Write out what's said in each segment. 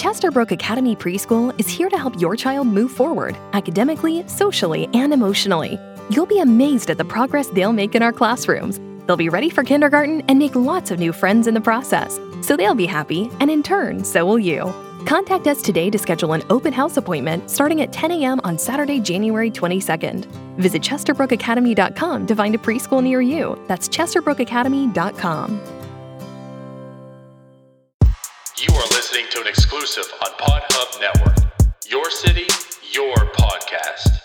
Chesterbrook Academy Preschool is here to help your child move forward academically, socially, and emotionally. You'll be amazed at the progress they'll make in our classrooms. They'll be ready for kindergarten and make lots of new friends in the process. So they'll be happy, and in turn, so will you. Contact us today to schedule an open house appointment starting at 10 a.m. on Saturday, January 22nd. Visit ChesterbrookAcademy.com to find a preschool near you. That's ChesterbrookAcademy.com. listening to an exclusive on PodHub Network. Your city, your podcast.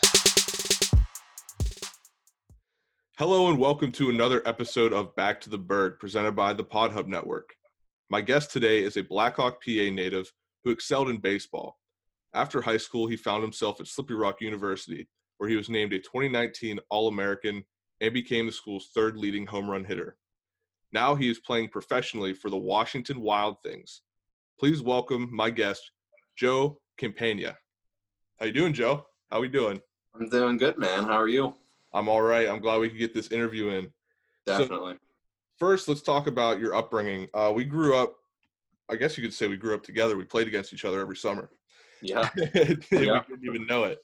Hello and welcome to another episode of Back to the Bird presented by the PodHub Network. My guest today is a Blackhawk, PA native who excelled in baseball. After high school, he found himself at Slippery Rock University, where he was named a 2019 All American and became the school's third leading home run hitter. Now he is playing professionally for the Washington Wild Things. Please welcome my guest, Joe Campagna. How you doing, Joe? How we doing? I'm doing good, man. How are you? I'm all right. I'm glad we could get this interview in. Definitely. So, first, let's talk about your upbringing. Uh, we grew up, I guess you could say we grew up together. We played against each other every summer. yeah. we didn't even know it.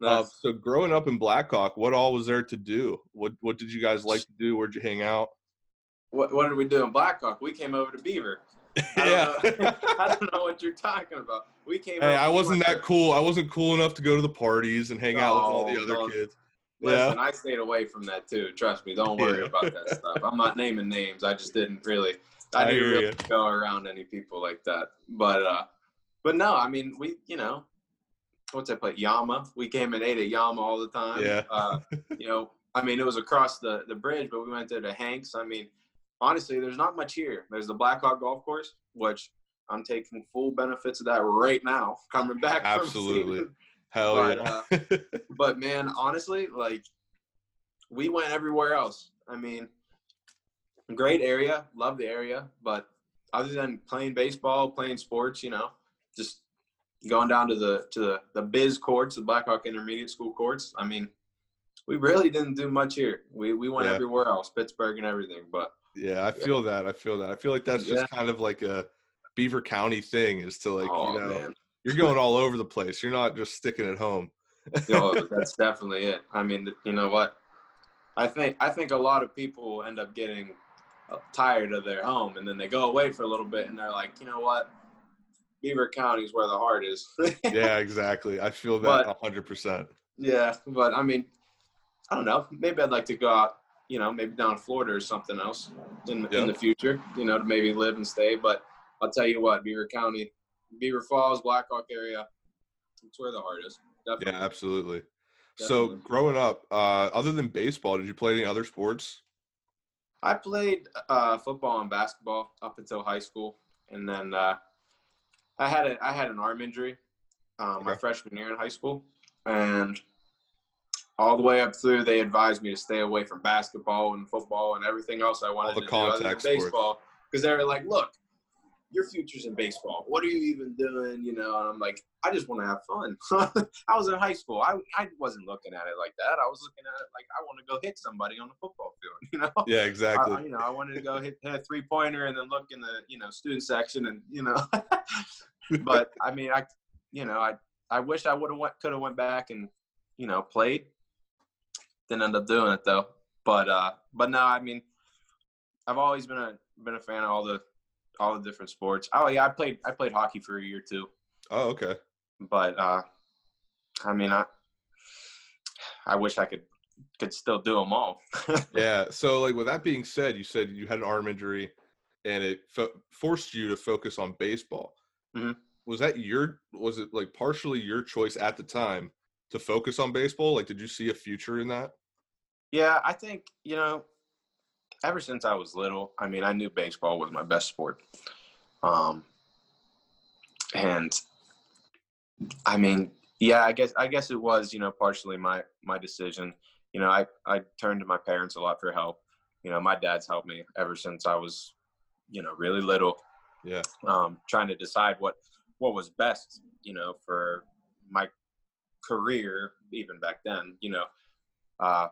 Uh, so, growing up in Blackhawk, what all was there to do? What What did you guys like to do? Where'd you hang out? what, what did we do in Blackhawk? We came over to Beaver. I yeah. don't, know, I don't know what you're talking about. We came. Hey, I wasn't that cool. I wasn't cool enough to go to the parties and hang out with all the other no. kids. Listen, Yeah. I stayed away from that too. Trust me. Don't worry Yeah. about that stuff. I'm not naming names. I just didn't really. I, I didn't really ya. go around any people like that. But uh, but no. I mean, we you know, what's that play? Yama. We came and ate at Yama all the time. Yeah. Uh, you know, I mean, it was across the the bridge, but we went there to Hanks. I mean, honestly, there's not much here. There's the Blackhawk Golf Course, which I'm taking full benefits of that right now. Coming back Absolutely. Hell But, yeah. Uh, but man, honestly, like we went everywhere else. I mean, great area, love the area, but other than playing baseball, playing sports, you know, just going down to the to the, the biz courts, the Blackhawk Intermediate School courts. I mean, we really didn't do much here. We we went Yeah. everywhere else, Pittsburgh and everything. But yeah, I feel that. I feel that. I feel like that's just Yeah. kind of like a Beaver County thing is to like, oh you know, man, you're going all over the place. You're not just sticking at home. know, that's definitely it. I mean, you know what? I think I think a lot of people end up getting uh, tired of their home, and then they go away for a little bit, and they're like, you know what? Beaver County is where the heart is. yeah, exactly. I feel that But- a hundred percent. yeah, but I mean, I don't know. Maybe I'd like to go out, you know, maybe down to Florida or something else in Yeah. in the future. You know, to maybe live and stay. But I'll tell you what, Beaver County, Beaver Falls, Blackhawk area, it's where the heart is. Definitely. Yeah, absolutely. So growing up, uh, other than baseball, did you play any other sports? I played uh, football and basketball up until high school, and then uh, I had a I had an arm injury um, my freshman year in high school, and all the way up through, they advised me to stay away from basketball and football and everything else I wanted the to do other than contact baseball because they were like, "Look, your future's in baseball. What are you even doing?" You know, and I'm like, "I just want to have fun." I was in high school. I I wasn't looking at it like that. I was looking at it like I want to go hit somebody on the football field. You know. Yeah, exactly. I- you know, I wanted to go hit, hit a three pointer and then look in the you know student section and you know, but I mean, I you know, I I wish I would have went could have went back and you know played. Didn't end up doing it though. But uh, but no, I mean, I've always been a been a fan of all the all the different sports. Oh yeah, I played I played hockey for a year too. oh, okay. But uh, I mean, I I wish I could could still do them all. Yeah. So, like, with that being said, you said you had an arm injury, and it fo- forced you to focus on baseball. Mhm. Was that your? Was it like partially your choice at the time to focus on baseball? Like, did you see a future in that? Yeah, I think, you know, ever since I was little, I mean, I knew baseball was my best sport. Um and I mean, yeah, I guess I guess it was, you know, partially my my decision. You know, I I turned to my parents a lot for help. You know, my dad's helped me ever since I was, you know, really little Yeah. um, trying to decide what what was best, you know, for my career, even back then, you know, uh,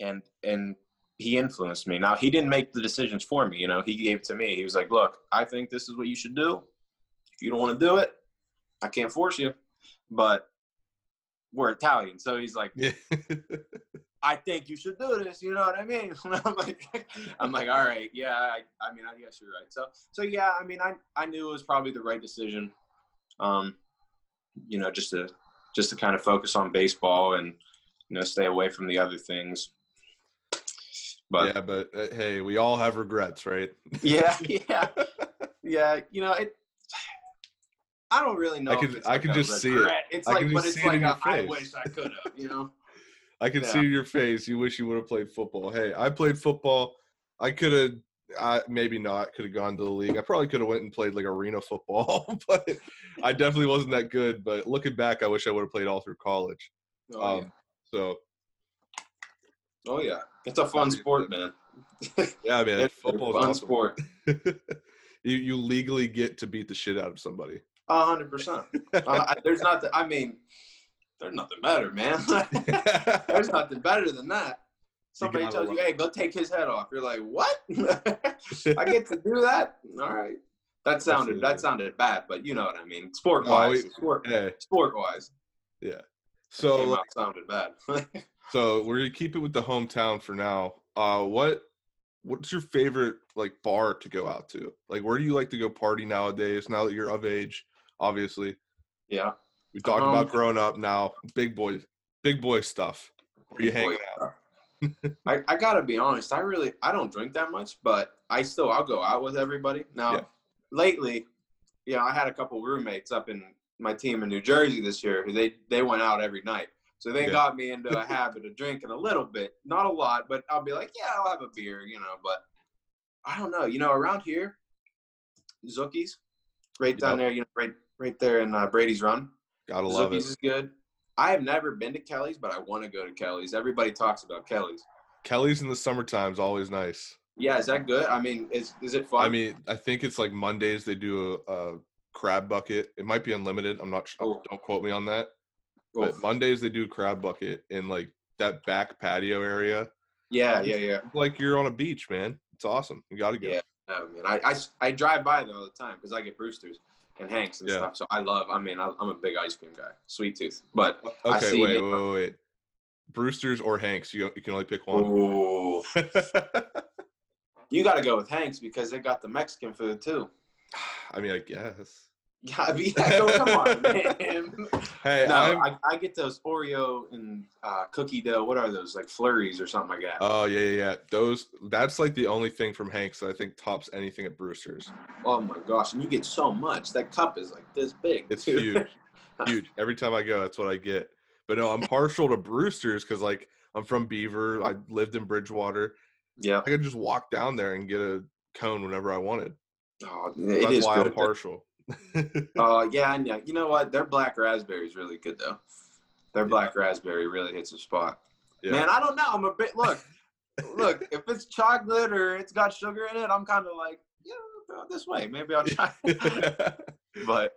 and and he influenced me. Now he didn't make the decisions for me, you know. He gave it to me. He was like, "Look, I think this is what you should do. If you don't want to do it, I can't force you, but we're Italian. So he's like, Yeah. I think you should do this. You know what I mean? I'm like, I'm like, all right, yeah. I, I mean, I guess you're right. So, so yeah. I mean, I, I knew it was probably the right decision. Um, you know, just to, just to kind of focus on baseball and, you know, stay away from the other things. But yeah, but uh, hey, we all have regrets, right? yeah, yeah, yeah. You know, it. I don't really know. I it's I like a just see it. It's I like, can but it's like a, I wish I could have. You know. I can Yeah. see your face. You wish you would have played football. Hey, I played football. I could have, I maybe not. Could have gone to the league. I probably could have went and played like arena football, but I definitely wasn't that good. But looking back, I wish I would have played all through college. Oh, Um, So yeah. Oh yeah, it's a fun sport, man. yeah, man, It's a fun awesome. sport. you you legally get to beat the shit out of somebody. A hundred percent. Uh, There's nothing. I mean, there's nothing better, man. there's nothing better than that. Somebody gotta tells you, "Hey, go take his head off." You're like, "What? I get to do that? All right." That sounded that sounded bad, but you know what I mean. Sport wise, we- sport sport wise, Yeah. so like, sounded bad. So we're gonna keep it with the hometown for now. Uh, what what's your favorite like bar to go out to? Like, where do you like to go party nowadays? Now that you're of age, obviously. yeah. We talked Um, about growing up. Now, big boy, big boy stuff. Where you hanging out? I, I gotta be honest. I really I don't drink that much, but I still I'll go out with everybody. Now, Yeah. lately, yeah, I had a couple roommates up in my team in New Jersey this year who they they went out every night. So they Yeah. got me into a habit of drinking a little bit, not a lot, but I'll be like, yeah, I'll have a beer, you know. But I don't know, you know, around here, Zookie's, right down Yep. there, you know, right right there in uh, Brady's Run. Gotta love it. Zookie's it. is good. I have never been to Kelly's, but I want to go to Kelly's. Everybody talks about Kelly's. Kelly's in the summertime is always nice. Yeah, is that good? I mean, is is it fun? I mean, I think it's like Mondays they do a, a crab bucket. It might be unlimited. I'm not sure. Oh. Don't quote me on that. Oof. But Mondays they do crab bucket in like that back patio area. yeah, yeah, yeah. Like you're on a beach, man. It's awesome. You got to go. Yeah. Oh, man. I, I, I drive by there all the time because I get Brewster's and Hanks and Yeah. stuff. So I love. I mean, I, I'm a big ice cream guy, sweet tooth. But Okay, wait, it. wait, wait, wait. Brewster's or Hanks? You you can only pick one. ooh, you got to go with Hanks because they got the Mexican food too. I mean, I guess. Yeah, I mean, so come on, man. Hey, No. I, I get those Oreo and uh, cookie dough. What are those? Like flurries or something like that. Oh yeah, yeah, yeah. Those. That's like the only thing from Hanks that I think tops anything at Brewster's. oh my gosh! And you get so much. That cup is like this big. It's too. huge. Huge. Every time I go, that's what I get. But no, I'm partial to Brewster's because like I'm from Beaver. I lived in Bridgewater. yeah. I could just walk down there and get a cone whenever I wanted. Oh, it That's is why. I'm partial. Oh yeah, and yeah. You know what? Their black raspberry is really good though. Their Yeah. black raspberry really hits a spot. Yeah. Man, I don't know. I'm a bit look, look. If it's chocolate or it's got sugar in it, I'm kind of like, yeah, go this way. Maybe I'll try. but,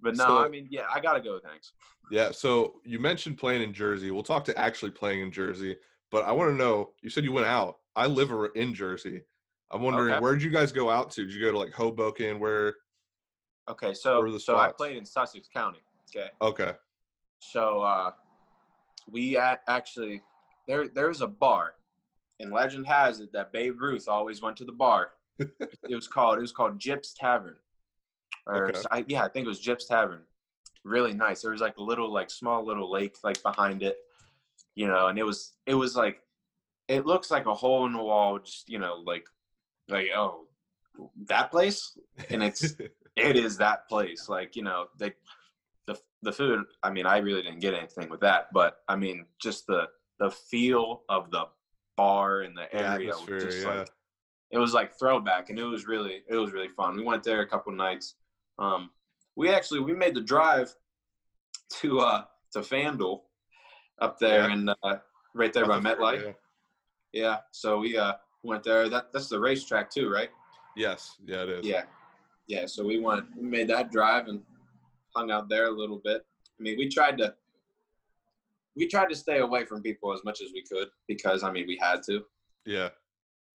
but no. So- I mean, yeah, I gotta go. Thanks. Yeah, so you mentioned playing in Jersey. We'll talk to actually playing in Jersey, but I want to know. You said you went out. I live in Jersey. I'm wondering Okay. where did you guys go out to? Did you go to like Hoboken? Where? Okay, so so I played in Sussex County. Okay, Okay, so uh, we at actually there there's a bar, and legend has it that Babe Ruth always went to the bar. it was called it was called Gyp's Tavern, or Okay. I, yeah, I think it was Gyp's Tavern. Really nice. There was like a little like small little lake like behind it, you know, and it was it was like it looks like a hole in the wall, just you know, like like oh that place, and it's it is that place. Like you know, they the the food. I mean, I really didn't get anything with that, but I mean, just the the feel of the bar and the The area was just yeah. like it was like throwback, and it was really it was really fun. We went there a couple nights. Um, we actually we made the drive to uh to FanDuel up there Yeah. and uh, right there by MetLife. Yeah. Yeah, so we uh went there. That that's the racetrack too, right? Yes, yeah, it is. Yeah, yeah. So we went, we made that drive and hung out there a little bit. I mean, we tried to, we tried to stay away from people as much as we could because I mean we had to. yeah.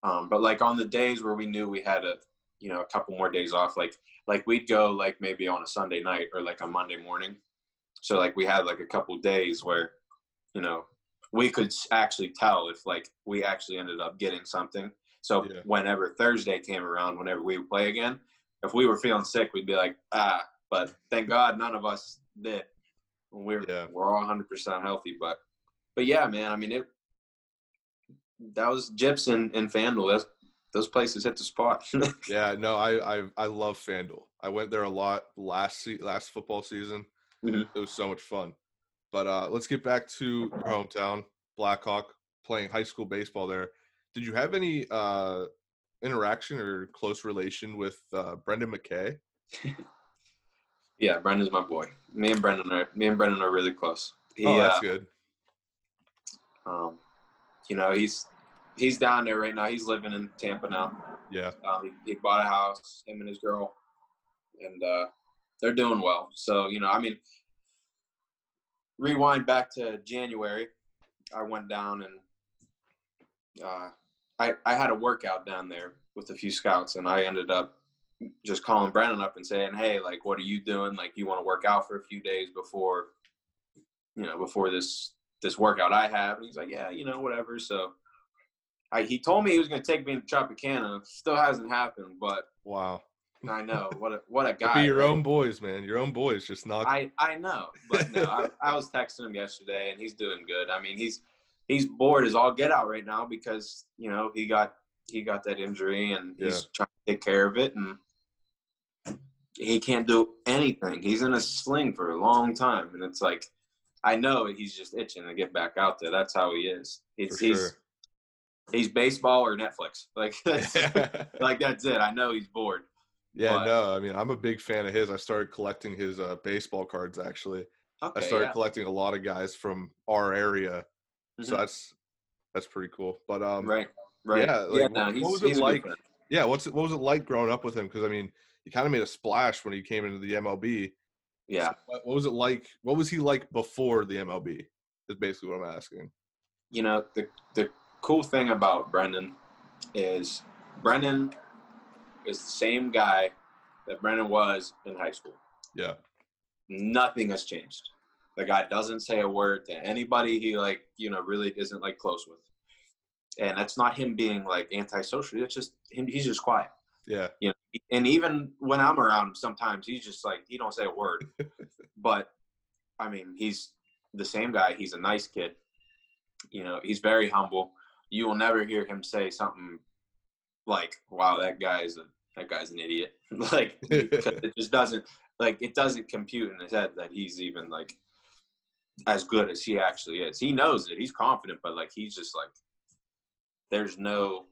Um, but like on the days where we knew we had a, you know a couple more days off. Like like we'd go like maybe on a Sunday night or like a Monday morning. So like we had like a couple days where you know we could actually tell if like we actually ended up getting something. So Yeah. whenever Thursday came around, whenever we would play again, if we were feeling sick, we'd be like, ah. But thank God none of us did. We're Yeah. we're all 100 percent healthy. But but yeah, man. I mean it. That was Gyps and, and Fanduel. Those those places hit the spot. Yeah, no, I I I love FanDuel. I went there a lot last se- last football season. Mhm. It was so much fun. But uh, let's get back to your hometown, Blackhawk, playing high school baseball there. Did you have any uh, interaction or close relation with uh, Brendan McKay? yeah, Brendan's my boy. Me and Brendan are me and Brendan are really close. He, oh, that's uh, good. um, you know, he's he's down there right now. He's living in Tampa now. Yeah, Um, he, he bought a house, him and his girl, and uh, they're doing well. So you know, I mean, rewind back to January, I went down and uh, I I had a workout down there with a few scouts, and I ended up just calling Brendan up and saying, "Hey, like, what are you doing? Like, you want to work out for a few days before, you know, before this this workout I have?" And he's like, "Yeah, you know, whatever." So. I, he told me he was going to take me to Tropicana. Still hasn't happened, but wow. I know what a what a guy. be your right? own boys, man. Your own boys, just not. I I know, but no, I, I was texting him yesterday, and he's doing good. I mean, he's he's bored as all get out right now because you know he got he got that injury, and he's trying to take care of it, and he can't do anything. He's in a sling for a long time, and it's like I know he's just itching to get back out there. That's how he is. It's he's sure. he's baseball or Netflix. Like that's, like that's it. I know he's bored. yeah, but- no, I mean, I'm a big fan of his. I started collecting his uh, baseball cards actually. Okay, I started yeah. collecting a lot of guys from our area, so Mhm. that's that's pretty cool. But um, right, right. yeah, like, yeah, what- no, what he's, was it like yeah, what's it, what was it like growing up with him? Because I mean, he kind of made a splash when he came into the MLB. Yeah. What, what was it like? What was he like before the MLB? Is basically what I'm asking. you know the the cool thing about Brendan is Brendan is the same guy that Brendan was in high school. Yeah, Nothing has changed. The guy doesn't say a word to anybody he like you know really isn't like close with, and that's not him being like antisocial. It's just him. He's just quiet. yeah, You know, and even when I'm around him, sometimes he's just like he don't say a word. but I mean, he's the same guy. He's a nice kid. You know, he's very humble. You will never hear him say something like, "Wow, that guy is a that guy's an idiot." like it just doesn't like it doesn't compute in his head that he's even like as good as he actually is. He knows it. He's confident, but like he's just like there's no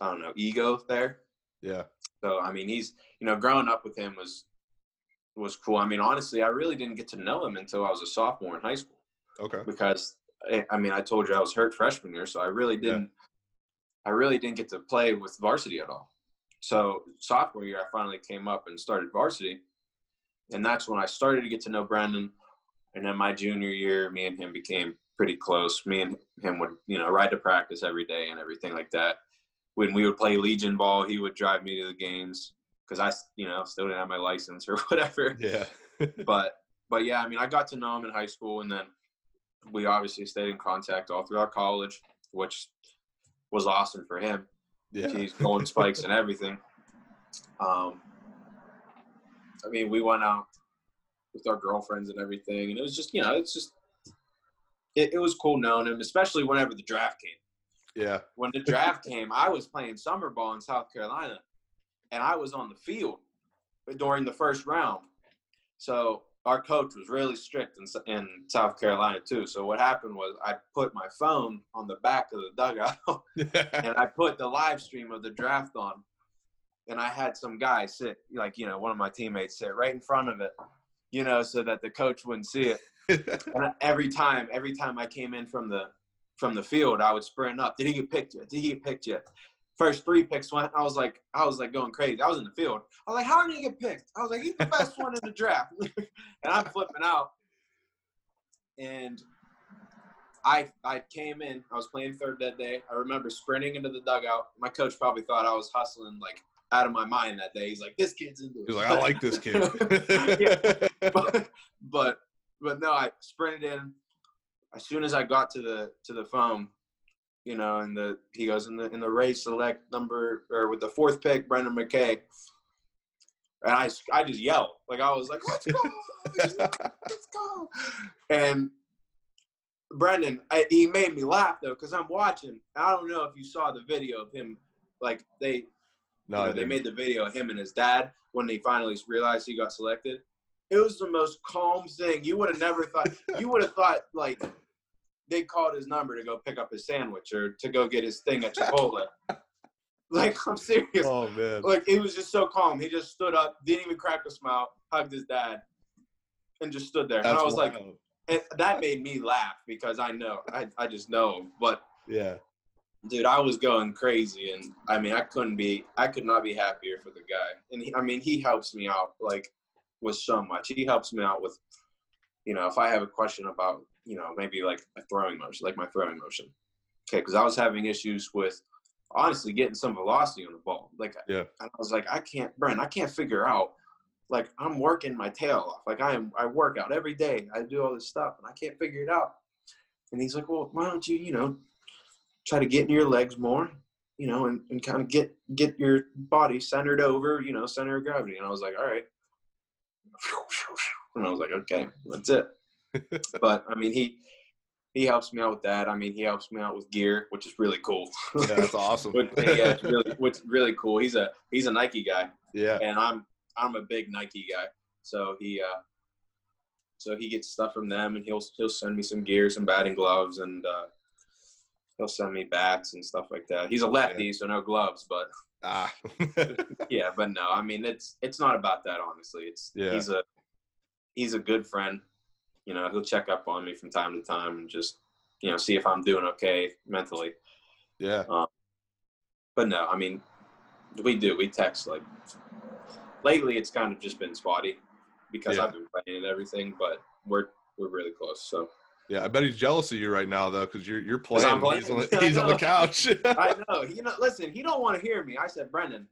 I don't know ego there. yeah, So I mean, he's you know, growing up with him was was cool. I mean, honestly, I really didn't get to know him until I was a sophomore in high school okay, because I, I mean, I told you I was hurt freshman year, so I really didn't. I really didn't get to play with varsity at all. So sophomore year, I finally came up and started varsity, and that's when I started to get to know Brendan. And then my junior year, me and him became pretty close. Me and him would, you know, ride to practice every day and everything like that. When we would play Legion ball, he would drive me to the games because I, you know, still didn't have my license or whatever yeah, but but yeah, I mean, I got to know him in high school, and then we obviously stayed in contact all throughout college, which was awesome for him. yeah, He's going spikes and everything. Um, I mean, we went out with our girlfriends and everything, and it was just you know, it's just it, it was cool knowing him, especially whenever the draft came yeah, when the draft came, I was playing summer ball in South Carolina, and I was on the field during the first round. So our coach was really strict in, in South Carolina too. So what happened was I put my phone on the back of the dugout, and I put the live stream of the draft on, and I had some guy sit like you know one of my teammates sit right in front of it, you know, so that the coach wouldn't see it. I- every time, every time I came in from the from the field, I would sprint up. Did he get picked yet? Did he get picked yet? First three picks went. I was like, I was like going crazy. I was in the field. I was like, how did he get picked? I was like, he's the best one in the draft. and I'm flipping out. And I I came in. I was playing third that day. I remember sprinting into the dugout. My coach probably thought I was hustling like out of my mind that day. He's like, "This kid's into it." He's like, I like this kid. Yeah. but, but but no, I sprinted in. As soon as I got to the to the phone, you know, and the he goes in the in the Rays select number or with the fourth pick, Brendan McKay. And I, I just yelled like I was like, "Let's go, let's go!" And Brendan, I, he made me laugh though because I'm watching. I don't know if you saw the video of him, like they no, you know, they made the video of him and his dad when they finally realized he got selected. It was the most calm thing. You would have never thought. You would have thought like they called his number to go pick up his sandwich or to go get his thing at Chipotle. like I'm serious. Oh man. Like it was just so calm. He just stood up, didn't even crack a smile, hugged his dad, and just stood there. and I was like, wild. and that made me laugh because I know, I, I just know. But yeah. Dude, I was going crazy, and I mean, I couldn't be, I could not be happier for the guy. And he, I mean, he helps me out like with so much. He helps me out with, you know, if I have a question about, you know, maybe like a throwing motion, like my throwing motion. Okay, because I was having issues with honestly getting some velocity on the ball. Like, Yeah. and I was like, I can't, Brent, I can't figure out. Like, I'm working my tail off. Like, I am, I work out every day. I do all this stuff, and I can't figure it out. And he's like, Well, why don't you, you know, try to get in your legs more, you know, and, and kind of get get your body centered over, you know, center of gravity. And I was like, all right. And I was like, okay, that's it. but I mean, he he helps me out with that. I mean, he helps me out with gear, which is really cool. Yeah, that's awesome. Which- yeah, it's really, what's really cool. He's a he's a Nike guy, yeah. and I'm I'm a big Nike guy. So he uh, so he gets stuff from them, and he'll he'll send me some gear, some batting gloves, and uh, he'll send me bats and stuff like that. He's a lefty, so no gloves, but Ah. yeah, but no, I mean it's it's not about that honestly. It's Yeah. he's a he's a good friend. You know, he'll check up on me from time to time and just you know see if I'm doing okay mentally. yeah. But no, I mean we do we text like lately. It's kind of just been spotty because Yeah. I've been playing and everything, but we're we're really close. So Yeah. I bet he's jealous of you right now though, because you're you're playing. Playing. He's on the, he's on the couch. I know. You know, listen, he don't want to hear me. I said, Brendan,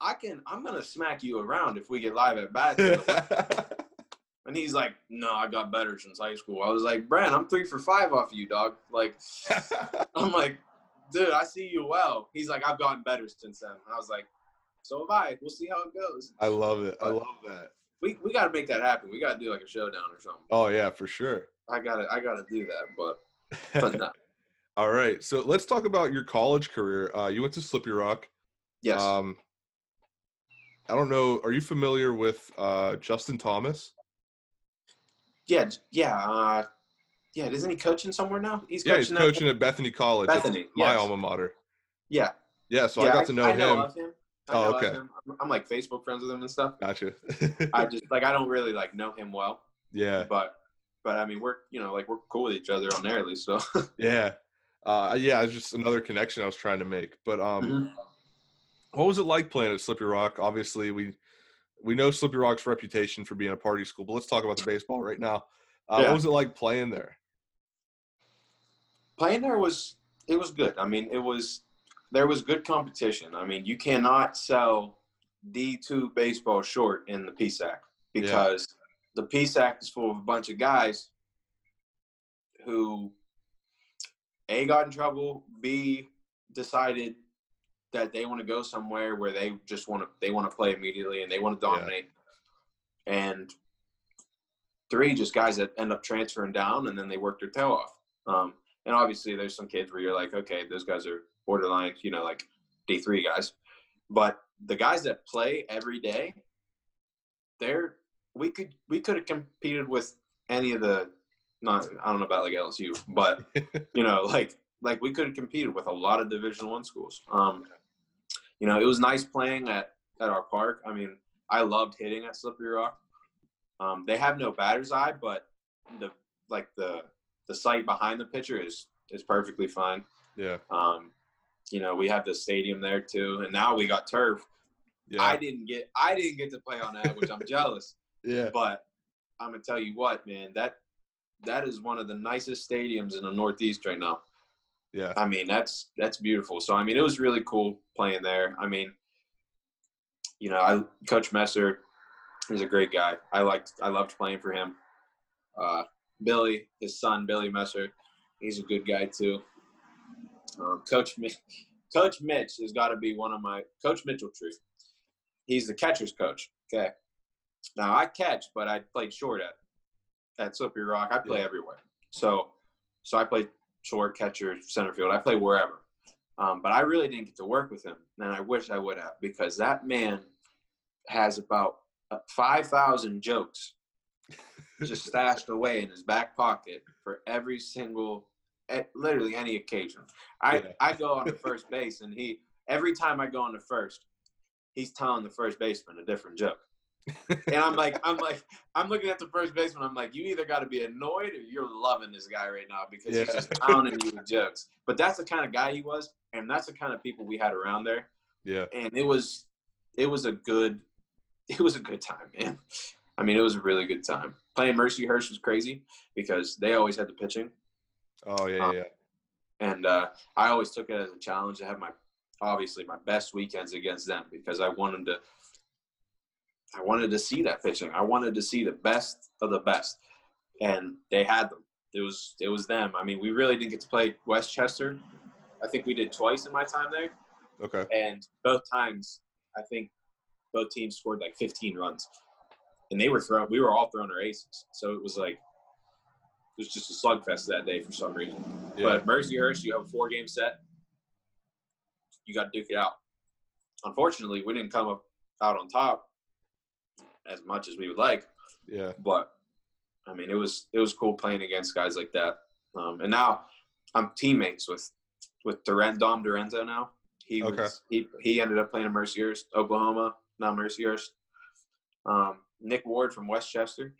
I can. I'm gonna smack you around if we get live at bat. And he's like, "No, I got better since high school." I was like, "Brand, I'm three for five off of you, dog." Like, I'm like, "Dude, I see you well." He's like, "I've gotten better since then." And I was like, "So have I. We'll see how it goes." I love it. I love that. We we got to make that happen. We got to do like a showdown or something. Oh yeah, for sure. I gotta I gotta do that, but but no. All right. So let's talk about your college career. Uh, you went to Slippy Rock. Yes. Um, I don't know. Are you familiar with uh, Justin Thomas? yeah. Yeah. Uh, yeah. Isn't he coaching somewhere now? He's Yeah, he's coaching at Bethany College. Bethany, my yes. alma mater. Yeah. Yeah, so yeah, I got to know I him. Know of him. Oh, okay. him. I'm, like Facebook friends with him and stuff. Gotcha. I just like I don't really like know him well, yeah, but but I mean we're you know like we're cool with each other on there at least. So yeah, uh, yeah. It's just another connection I was trying to make. But um, Mhm. what was it like playing at Slippery Rock? Obviously, we we know Slippery Rock's reputation for being a party school, but let's talk about the baseball right now. Uh, Yeah. What was it like playing there? playing there was it was good. I mean it was there was good competition. I mean you cannot sell D two baseball short in the PSAC because the PSAC is full of a bunch of guys who a got in trouble, b decided that they want to go somewhere where they just want to they want to play immediately and they want to Yeah. dominate. And three just guys that end up transferring down and then they work their tail off. Um, and obviously there's some kids where you're like, okay, those guys are borderline, you know, like D three guys. But the guys that play every day, they're we could we could have competed with any of the not I don't know about like LSU, but you know, like like we could have competed with a lot of Division One schools. Um, you know, it was nice playing at at our park. I mean, I loved hitting at Slippery Rock. Um, they have no batter's eye, but the like the the site behind the pitcher is is perfectly fine. Yeah, Um, you know, we have the stadium there too, and now we got turf. yeah, I didn't get I didn't get to play on that, which I'm jealous. yeah. But I'm gonna tell you what, man, that that is one of the nicest stadiums in the Northeast right now. Yeah, I mean, that's that's beautiful. So I mean, it was really cool playing there. I mean, you know, I Coach Messer, he's a great guy. I liked, I loved playing for him. Uh, Billy, his son Billy Messer, he's a good guy too. Um, Coach Mitch, Coach Mitch has got to be one of my Coach Mitchell Tree. He's the catcher's coach. Okay, now I catch, but I played short at at Slippery Rock. I play Yeah. everywhere. So, so I play short, catcher, center field. I play wherever. Um, but I really didn't get to work with him, and I wish I would have because that man has about uh, five thousand jokes just stashed away in his back pocket for every single, at literally any occasion. I Yeah. I go on the first base, and he every time I go on the first, he's telling the first baseman a different joke. and I'm like, I'm like, I'm looking at the first baseman. I'm like, you either got to be annoyed or you're loving this guy right now because he's just pounding you with jokes. But that's the kind of guy he was, and that's the kind of people we had around there. Yeah. And it was, it was a good, it was a good time, man. I mean, it was a really good time. Playing Mercyhurst was crazy because they always had the pitching, Oh yeah, Uh, yeah. and uh, I always took it as a challenge to have my, obviously my best weekends against them because I wanted to. I wanted to see that pitching. I wanted to see the best of the best, and they had them. It was it was them. I mean, we really didn't get to play West Chester. I think we did twice in my time there, Okay. and both times I think both teams scored like 15 runs, and they were throwing. We were all throwing our aces, so it was like it was just a slugfest that day for some reason. Yeah. But Mercyhurst, you have a four game set. You got to duke it out. Unfortunately, we didn't come up out on top as much as we would like, yeah. but I mean, it was it was cool playing against guys like that. Um, and now I'm teammates with with Durant, Dom Durento now. He Okay. was he he ended up playing at Mercyhurst, Oklahoma, not Mercyhurst. Um, Nick Ward from West Chester.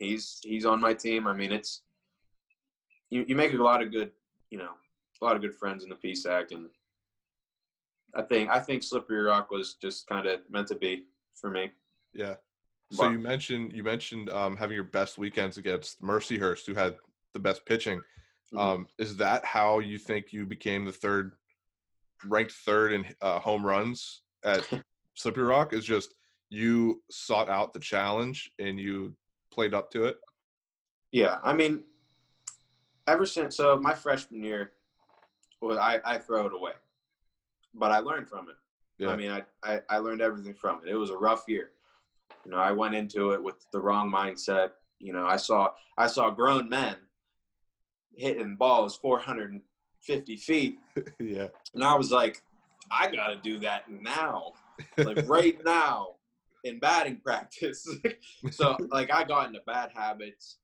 He's he's on my team. I mean, it's you, you make a lot of good, you know, a lot of good friends in the PSAC, and I think I think Slippery Rock was just kind of meant to be for me. Yeah. So you mentioned you mentioned um, having your best weekends against Mercyhurst, who had the best pitching. Mhm. Um, is that how you think you became the third, ranked third in uh, home runs at Slippery Rock? Is just you sought out the challenge and you played up to it. Yeah, I mean, ever since so my freshman year, well, I I throw it away, but I learned from it. Yeah. I mean, I, I I learned everything from it. It was a rough year. You know, I went into it with the wrong mindset. You know, I saw I saw grown men hitting balls 450 feet, yeah. and I was like, I got to do that now, like right now in batting practice. so like I got into bad habits.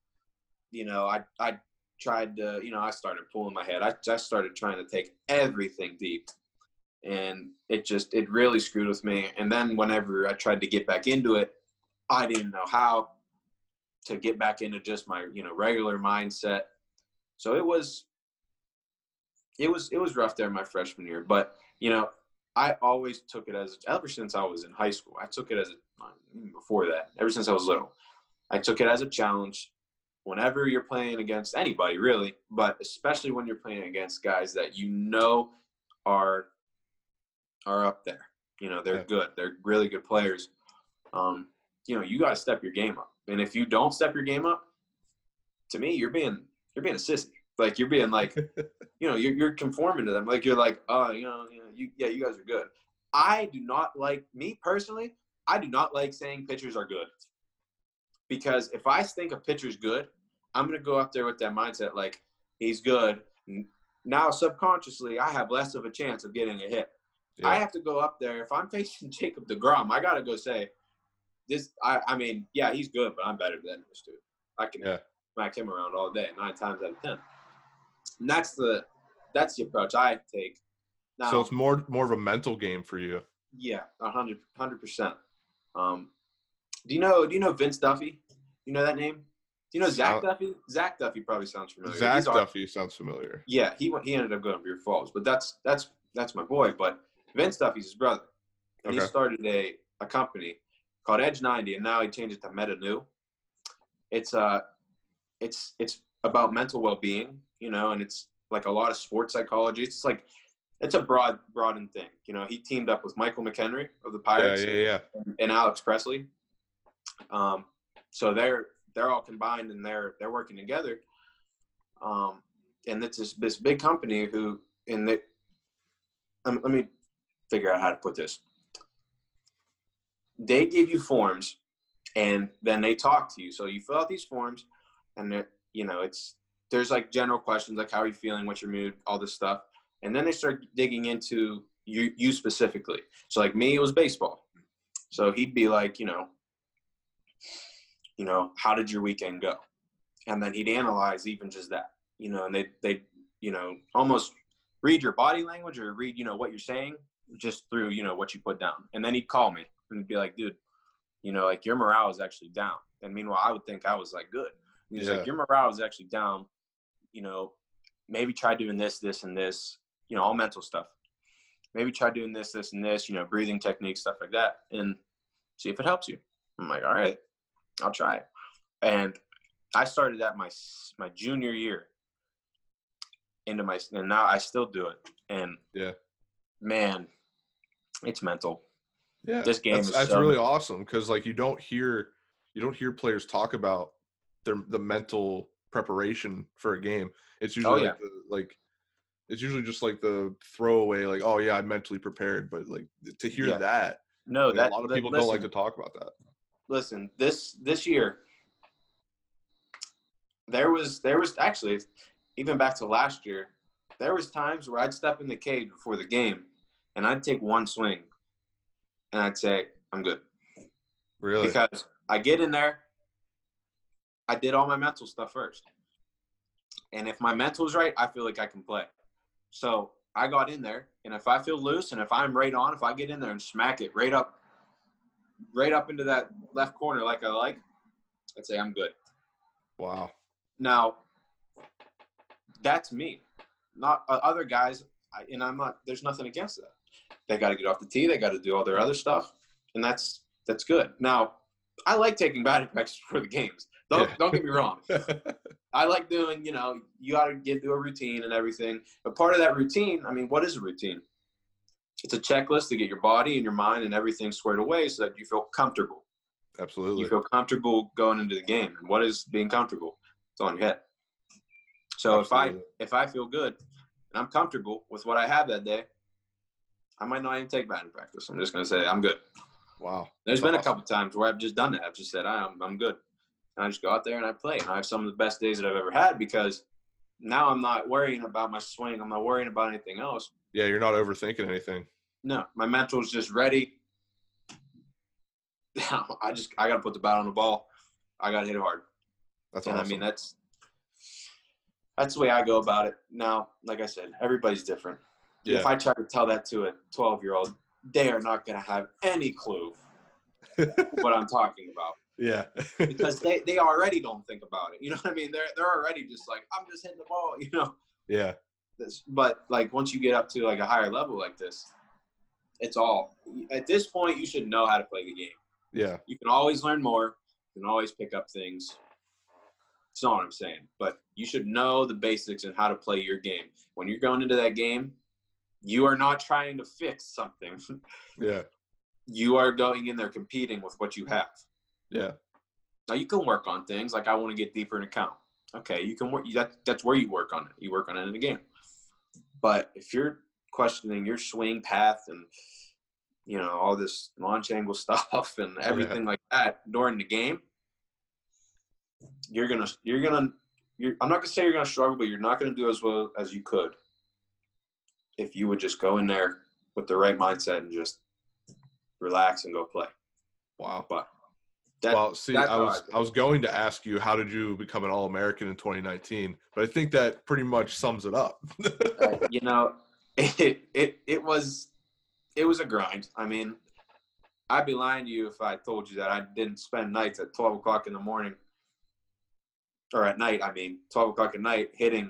You know, I I tried to, you know, I started pulling my head. I just started trying to take everything deep. And it just it really screwed with me. And then whenever I tried to get back into it, I didn't know how to get back into just my, you know, regular mindset. So it was it was it was rough there my freshman year, but you know, I always took it as ever since I was in high school. I took it as a before that, ever since I was little. I took it as a challenge. Whenever you're playing against anybody, really, but especially when you're playing against guys that you know are are up there. You know, they're good. They're really good players. Um, you know, you got to step your game up. And if you don't step your game up, to me, you're being you're being a sissy. Like you're being like, you know, you're, you're conforming to them. Like you're like, oh, you know, you know, you yeah, you guys are good. I do not like me personally. I do not like saying pitchers are good because if I think a pitcher's good, I'm gonna go up there with that mindset like he's good. Now subconsciously, I have less of a chance of getting a hit. I have to go up there if I'm facing Jacob Degrom. I gotta go say this. I I mean, yeah, he's good, but I'm better than this dude. I can Yeah. smack him around all day, nine times out of ten. And that's the that's the approach I take. Now, So it's more more of a mental game for you. yeah, a hundred hundred percent. Um, do you know do you know Vince Duffy? You know that name? Do you know Zach Sound- Duffy? Zach Duffy probably sounds familiar. Zach He's our- Duffy sounds familiar. yeah, he went. He ended up going to Beer Falls, but that's that's that's my boy. But Vince Duffy's his brother, and he started a a company called Edge 90, and now he changed it to Meta New. It's uh, it's it's about mental well being, you know, and it's like a lot of sports psychology. It's like it's a broad, broadened thing. You know, he teamed up with Michael McKenry of the Pirates yeah, yeah. and Alex Presley. Um, so they're they're all combined and they're they're working together. Um, and it's this this big company who and they um, let me figure out how to put this. They give you forms, and then they talk to you. So you fill out these forms, and you know it's there's like general questions like how are you feeling, what's your mood, all this stuff, and then they start digging into you you specifically. So like me, it was baseball. So he'd be like, you know, you know, how did your weekend go? And then he'd analyze even just that, you know, and they they you know almost read your body language or read you know what you're saying just through you know what you put down. And then he'd call me and be like, dude, you know, like your morale is actually down. And meanwhile, I would think I was like good. He's Yeah. like, your morale is actually down. You know, maybe try doing this, this, and this. You know, all mental stuff. Maybe try doing this, this, and this. You know, breathing techniques, stuff like that, and see if it helps you. I'm like, all right, I'll try it. And I started that my my junior year into my and now I still do it. And Yeah. man, it's mental. Yeah, This game that's, is that's so really mental. awesome because like you don't hear you don't hear players talk about their the mental preparation for a game. It's oh, usually Oh, like, the, like it's usually just like the throwaway like oh yeah I'm mentally prepared, but like to hear Yeah. that No, like, that a lot of people don't like to talk about that. listen this this year there was there was actually even back to last year there was times where i'd step in the cage before the game and i'd take one swing and i'd say i'm good Really? because i get in there i did all my mental stuff first and if my mental's right i feel like i can play so i got in there and if i feel loose and if i'm right on if i get in there and smack it right up right up into that left corner like i like i'd say i'm good wow. now, that's me. Not uh, other guys, I, and I'm not. There's nothing against that. They got to get off the tee. They got to do all their other stuff, and that's that's good. Now, I like taking batting practice for the games. Don't Yeah. don't get me wrong. I like doing. You know, you got to get through a routine and everything. But part of that routine, I mean, what is a routine? It's a checklist to get your body and your mind and everything squared away so that you feel comfortable Absolutely. you feel comfortable going into the game. And what is being comfortable? It's on your head. So if I if I feel good and I'm comfortable with what I have that day, I might not even take batting practice. I'm just gonna say I'm good. wow. There's That's been a couple times where I've just done that. I've just said I'm I'm good, and I just go out there and I play. And I have some of the best days that I've ever had because now I'm not worrying about my swing. I'm not worrying about anything else. Yeah, you're not overthinking anything. No, my mental's just ready. I just I gotta put the bat on the ball. I gotta hit it hard. That's and awesome. I mean that's that's the way I go about it. Now, like I said, everybody's different. Yeah. If I try to tell that to a 12 year old, they are not going to have any clue what I'm talking about yeah. because they, they already don't think about it. You know what I mean? They're they're already just like I'm just hitting the ball. You know. yeah. This, but like once you get up to like a higher level like this, it's all at this point you should know how to play the game. Yeah. You can always learn more. You can always pick up things. That's not what I'm saying. But you should know the basics and how to play your game. When you're going into that game, you are not trying to fix something. Yeah. you are going in there competing with what you have. Yeah. Now you can work on things like I want to get deeper in account. Okay, you can work. That, that's where you work on it. You work on it in the game. But if you're questioning your swing path and you know all this launch angle stuff and oh, everything like that during the game, you're gonna you're gonna you're, I'm not gonna say you're gonna struggle, but you're not gonna do as well as you could if you would just go in there with the right mindset and just relax and go play. Wow. But that, well, see, I was I. I was going to ask you how did you become an All American in 2019, but I think that pretty much sums it up. Uh, you know, it, it it was it was a grind. I mean, I'd be lying to you if I told you that I didn't spend nights at twelve o'clock in the morning or at night. I mean, twelve o'clock at night hitting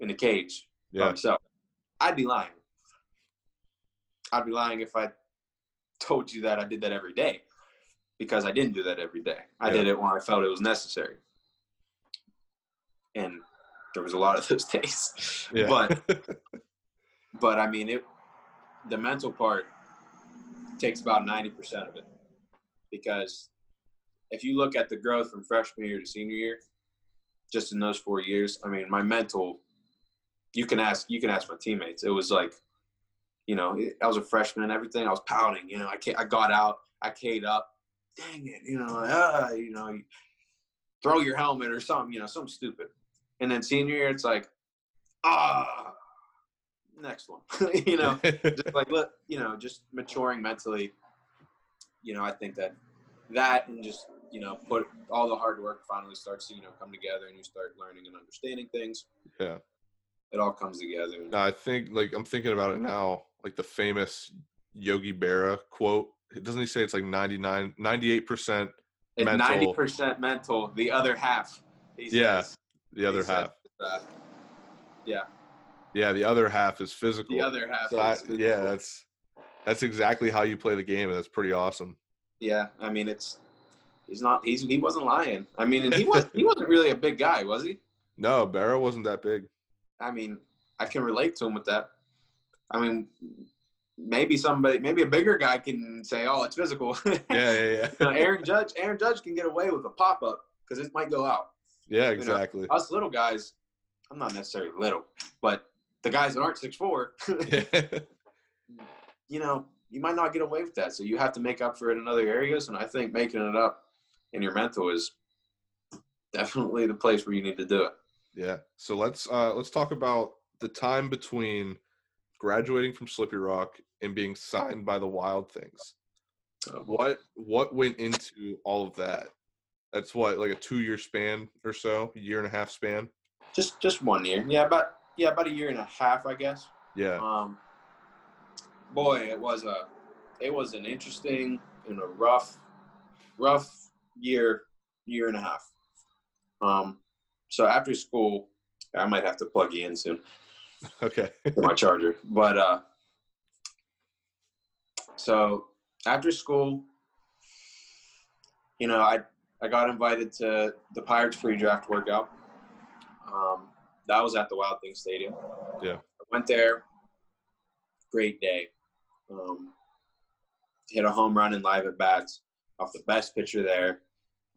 in the cage yeah, myself. I'd be lying. I'd be lying if I told you that I did that every day because I didn't do that every day. I Yeah. did it when I felt it was necessary. And there was a lot of those days. yeah, But but I mean it. The mental part takes about ninety percent of it, because if you look at the growth from freshman year to senior year, just in those four years, I mean, my mental. You can ask. You can ask my teammates. It was like, you know, I was a freshman and everything. I was pouting. You know, I I got out. I K'd up. Dang it. You know, uh, you know, throw your helmet or something. You know, something stupid. And then senior year, it's like, ah, next one. you know, just like look, you know, just maturing mentally. You know, I think that that and just you know put all the hard work finally starts to you know come together and you start learning and understanding things. Yeah. It all comes together. No, I think like I'm thinking about it now, like the famous Yogi Berra quote. Doesn't he say it's like 99, 98 percent It's mental. ninety percent mental. The other half. Yeah, says. the other half? uh, yeah, Yeah, the other half is physical. the other half. So I, yeah, that's that's exactly how you play the game, and that's pretty awesome. yeah. I mean, it's he's not. He's he wasn't lying. I mean, and he was he wasn't really a big guy, was he? No, Berra wasn't that big. I mean, I can relate to him with that. I mean, maybe somebody, maybe a bigger guy can say, "Oh, it's physical." Yeah, yeah, yeah. Aaron Judge, Aaron Judge can get away with a pop up because it might go out. Yeah, know, exactly. Us little guys, I'm not necessarily little, but the guys that aren't six four, you know, you might not get away with that. So you have to make up for it in other areas. And I think making it up in your mental is definitely the place where you need to do it. yeah. So let's uh let's talk about the time between graduating from Slippery Rock and being signed by the Wild Things. So, What what went into all of that? That's what like a two year span or so, year and a half span. just just one year, yeah, about yeah, about a year and a half, I guess. Yeah, Um, boy, it was a it was an interesting and a rough, rough year, year and a half. Um, so after school, I might have to plug you in soon. okay. my charger. But uh, so after school, you know, I I got invited to the Pirates pre-draft workout. Um, that was at the Wild Thing Stadium. Yeah. I went there. Great day. Um, hit a home run in live at bats off the best pitcher there.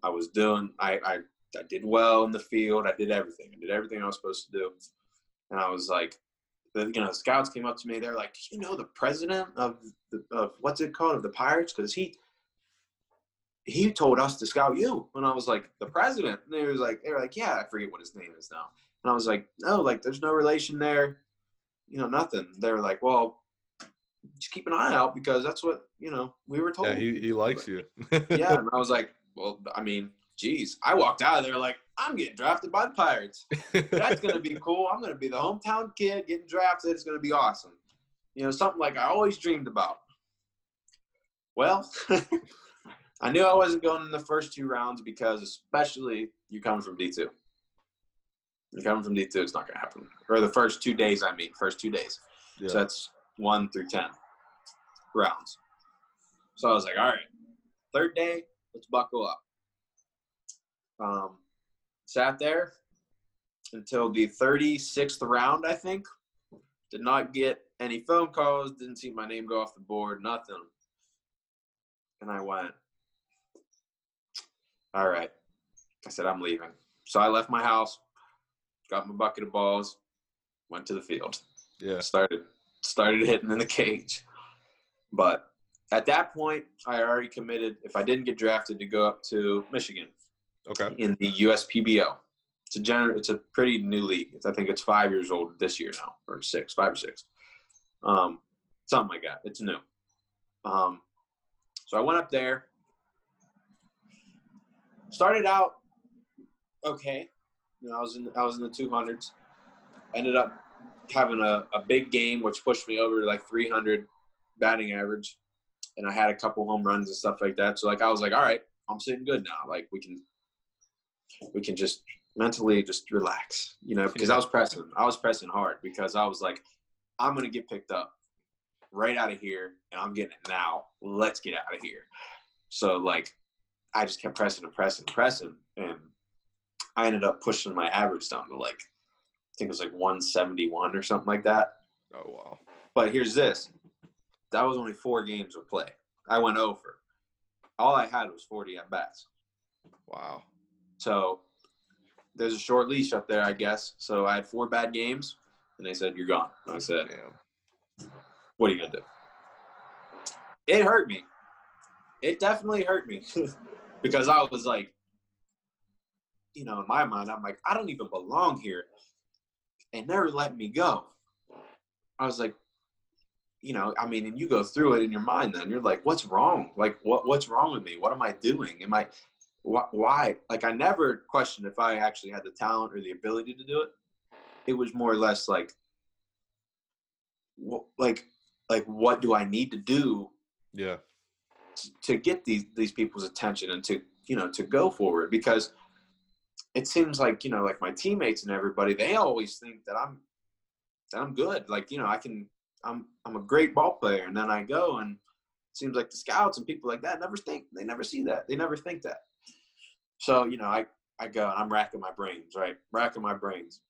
I was doing. I, I I did well in the field. I did everything. I did everything I was supposed to do. And I was like, the you know scouts came up to me. They're like, "Do you know the president of the of what's it called of the Pirates? Because he he told us to scout you." And I was like, "The president?" And they was like, "They were like, yeah, I forget what his name is now." And I was like, "No, like there's no relation there, you know, nothing." They were like, "Well, just keep an eye out because that's what you know we were told." Yeah, he, he likes you. yeah, and I was like, "Well, I mean." Geez, I walked out of there like I'm getting drafted by the Pirates that's gonna be cool. I'm gonna be the hometown kid getting drafted. It's gonna be awesome. You know, something like I always dreamed about. Well, I knew I wasn't going in the first two rounds because, especially you coming from D two. You coming from D two, it's not gonna happen. Or the first two days, I mean, first two days. Yeah. So that's one through ten rounds. So I was like, all right, third day, let's buckle up. Um, sat there until the 36th round, I think. Did not get any phone calls, didn't see my name go off the board, nothing. And I went, all right. I said, I'm leaving. So I left my house, got my bucket of balls, went to the field yeah. started started hitting in the cage. But at that point, I already committed. If I didn't get drafted, to go up to Michigan Okay. in the USPBL. It's a gener- It's a pretty new league. It's, I think it's five years old this year now, or six, five or six, um, something like that. It's new. Um, so I went up there. Started out okay. You know, I was in I was in the two hundreds. Ended up having a, a big game, which pushed me over to like 300 batting average, and I had a couple home runs and stuff like that. So like I was like, all right, I'm sitting good now. Like we can we can just mentally just relax, you know, because I was pressing. I was pressing hard because I was like, I'm gonna get picked up right out of here, and I'm getting it now. Let's get out of here. So like, I just kept pressing and pressing and pressing, and I ended up pushing my average down to like, I think it was like 171 or something like that. Oh wow. But here's this: that was only four games of play. I went over. All I had was 40 at bats. Wow. So there's a short leash up there, I guess. So I had four bad games, and they said you're gone. I said, Damn. what are you gonna do? It hurt me. It definitely hurt me because I was like, you know, in my mind, I'm like, I don't even belong here, and never let me go. I was like, you know, I mean, and you go through it in your mind. Then you're like, what's wrong? Like, what what's wrong with me? What am I doing? Am I why? Like, I never questioned if I actually had the talent or the ability to do it. It was more or less like, like, like, what do I need to do Yeah. to get these these people's attention and to you know to go forward because it seems like you know like my teammates and everybody they always think that I'm that I'm good like you know I can I'm I'm a great ball player and then I go and it seems like the scouts and people like that never think they never see that they never think that so you know I I go I'm racking my brains right racking my brains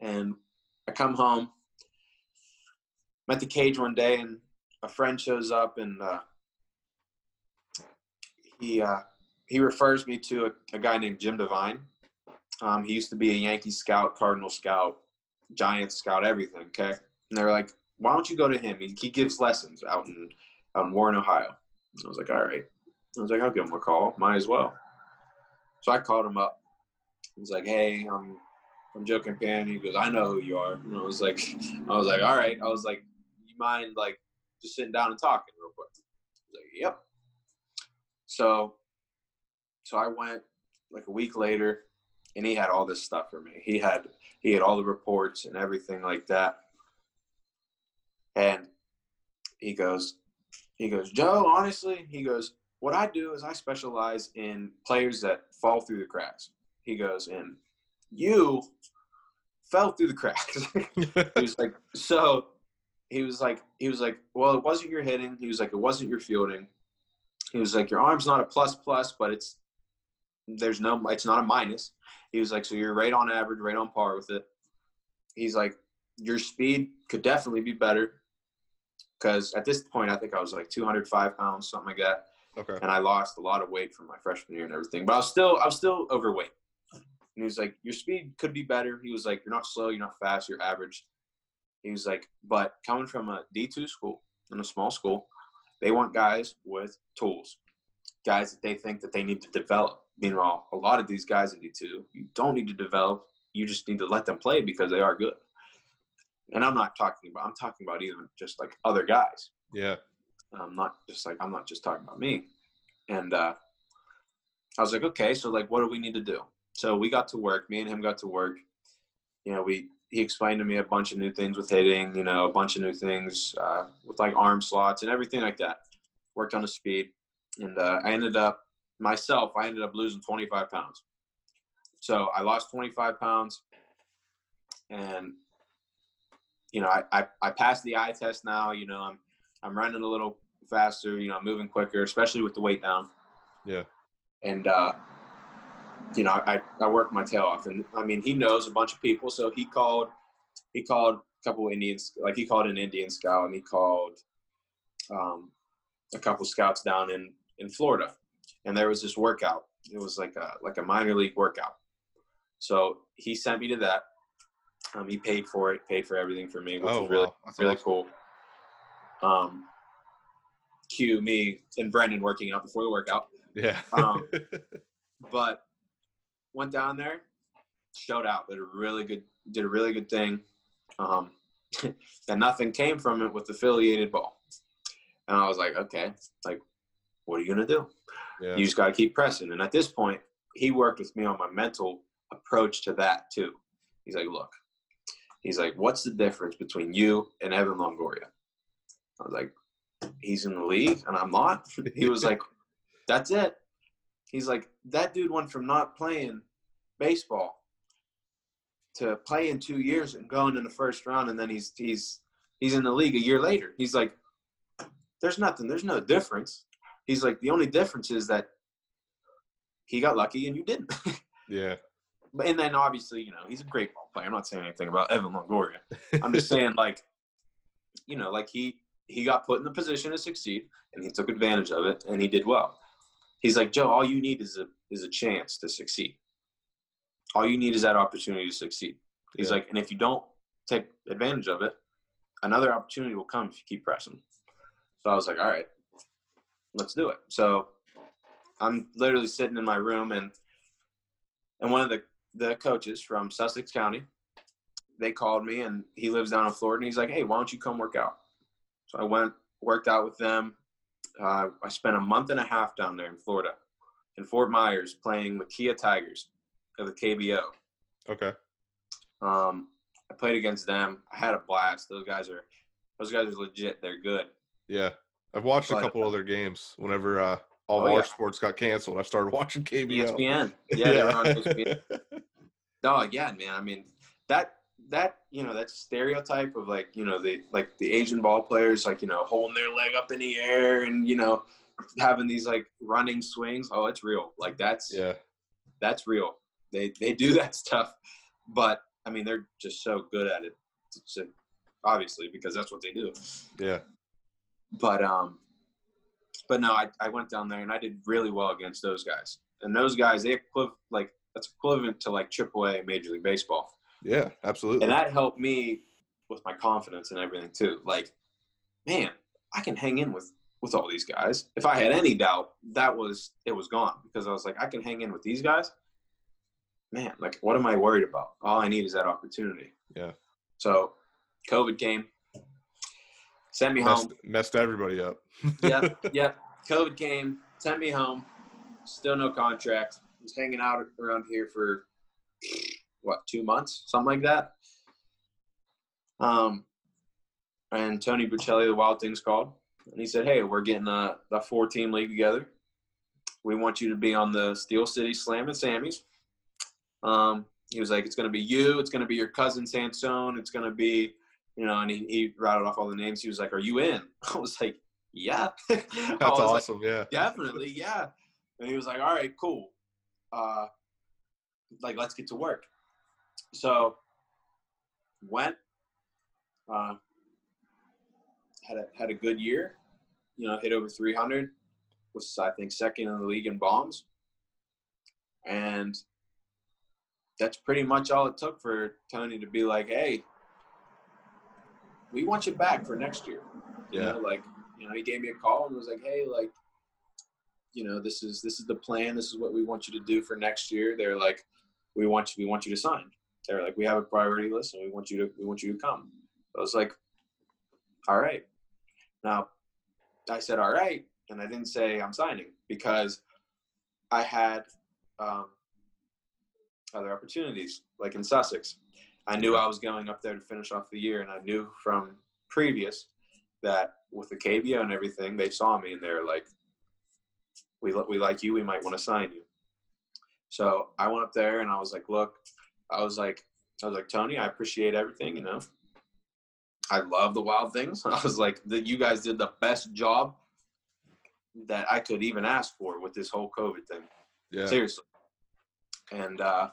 and I come home I'm at the cage one day and a friend shows up and uh, he uh, he refers me to a, a guy named Jim Devine. Um, he used to be a Yankee scout, Cardinal scout, Giant scout, everything. Okay, and they're like, "Why don't you go to him? He, he gives lessons out in out in Warren, Ohio." I was like, "All right." I was like, "I'll give him a call. Might as well." So I called him up. He was like, "Hey, I'm I'm Joe Campagna." He goes, "I know who you are." And I was like, "I was like, all right." I was like, "You mind like just sitting down and talking real quick?" Like, "Yep." So, so I went like a week later, and he had all this stuff for me. He had he had all the reports and everything like that. And he goes, he goes, Joe. Honestly, he goes, what I do is I specialize in players that fall through the cracks. He goes, and you fell through the cracks. he was like, so he was like, he was like, well, it wasn't your hitting. He was like, it wasn't your fielding. He was like, your arm's not a plus plus, but it's there's no, it's not a minus. He was like, so you're right on average, right on par with it. He's like, your speed could definitely be better because at this point, I think I was like 205 pounds, something like that, okay. and I lost a lot of weight from my freshman year and everything. But I was still, I was still overweight. And he was like, your speed could be better. He was like, you're not slow, you're not fast, you're average. He was like, but coming from a D2 school in a small school, they want guys with tools, guys that they think that they need to develop. Meanwhile, a lot of these guys in D2, you don't need to develop. You just need to let them play because they are good. And I'm not talking about, I'm talking about even just like other guys. Yeah. I'm not just like, I'm not just talking about me. And uh, I was like, okay, so like, what do we need to do? So we got to work. Me and him got to work. You know, we he explained to me a bunch of new things with hitting. You know, a bunch of new things uh, with like arm slots and everything like that. Worked on the speed, and uh, I ended up myself. I ended up losing 25 pounds. So I lost 25 pounds, and you know, I, I I passed the eye test now. You know, I'm I'm running a little faster. You know, moving quicker, especially with the weight down. Yeah. And uh, you know, I, I worked my tail off. And I mean, he knows a bunch of people. So he called, he called a couple Indians, like he called an Indian scout and he called um, a couple scouts down in, in Florida. And there was this workout. It was like a, like a minor league workout. So he sent me to that. Um, he paid for it, paid for everything for me, which Oh, was really, wow. Really awesome. cool. Um, cue me and Brendan working out before the workout. Yeah. Um, but went down there, showed out, did a really good, did a really good thing, um, and nothing came from it with affiliated ball. And I was like, okay, like, what are you gonna do? yeah. You just got to keep pressing. And at this point, he worked with me on my mental approach to that too. He's like, look, he's like, what's the difference between you and Evan Longoria? I was like, he's in the league and I'm not. He was like, that's it. He's like, that dude went from not playing baseball to playing two years and going in the first round, and then he's he's he's in the league a year later. He's like, there's nothing, there's no difference. He's like, the only difference is that he got lucky and you didn't. yeah. But and then obviously, you know, he's a great ball player. I'm not saying anything about Evan Longoria. I'm just saying like you know, like he he got put in the position to succeed, and he took advantage of it, and he did well. He's like Joe. All you need is a is a chance to succeed. All you need is that opportunity to succeed. He's Yeah. like, and if you don't take advantage of it, another opportunity will come if you keep pressing. So I was like, all right, let's do it. So I'm literally sitting in my room and and one of the the coaches from Sussex County, they called me and he lives down in Florida and he's like, hey, why don't you come work out? So I went worked out with them. Uh, I spent a month and a half down there in Florida, in Fort Myers, playing Makia Tigers of the KBO. Okay. Um, I played against them. I had a blast. Those guys are those guys are legit. They're good. Yeah. I've watched a But- couple other games whenever uh, all Oh, our yeah. sports got canceled. I started watching KBO. ESPN. Yeah, they were on ESPN. Oh yeah, man. I mean that that you know that stereotype of like you know the like the Asian ball players like you know holding their leg up in the air and you know having these like running swings. Oh, it's real. Like that's yeah. that's real. They they do that stuff, but I mean they're just so good at it. A- obviously because that's what they do. Yeah. But um, but no, I I went down there and I did really well against those guys. And those guys they equiv- like that's equivalent to like AAA Major League Baseball. Yeah. Absolutely. and that helped me with my confidence and everything too. Like man i can hang in with with all these guys. If i had any doubt that was it was gone because i was like i can hang in with these guys. Man like what am i worried about? All i need is that opportunity. Yeah. so covid came. Sent me messed, home. messed everybody up. yep yep. Covid came. Sent me home. Still no contract was hanging out around here for what two months? Something like that? Um and tony buccilli the wild things called. And he said hey we're getting a, a four team league together. We want you to be on the steel city slam and sammys um he was like it's going to be you it's going to be your cousin sansone it's going to be you know and he, he rattled off all the names. He was like are you in? I was like yeah. That's was like, awesome. yeah. definitely yeah. And he was like all right cool. Uh like let's get to work so went uh had a had a good year you know hit over 300 was i think second in the league in bombs. And that's pretty much all it took for tony to be like hey we want you back for next year. You Yeah. know like you know he gave me a call and was like hey like you know this is this is the plan. This is what we want you to do for next year. They're like we want you we want you to sign they're like we have a priority list and we want you to we want you to come. I was like all right. Now i said all right and i didn't say i'm signing because i had um, other opportunities like in sussex. I knew i was going up there to finish off the year and i knew from previous that with the kbo and everything they saw me and they were like we, we like you. We might want to sign you. So i went up there and i was like look i was like i was like tony i appreciate everything you know? I love the wild things. I was like that you guys did the best job that i could even ask for with this whole covid thing. Yeah. seriously. And uh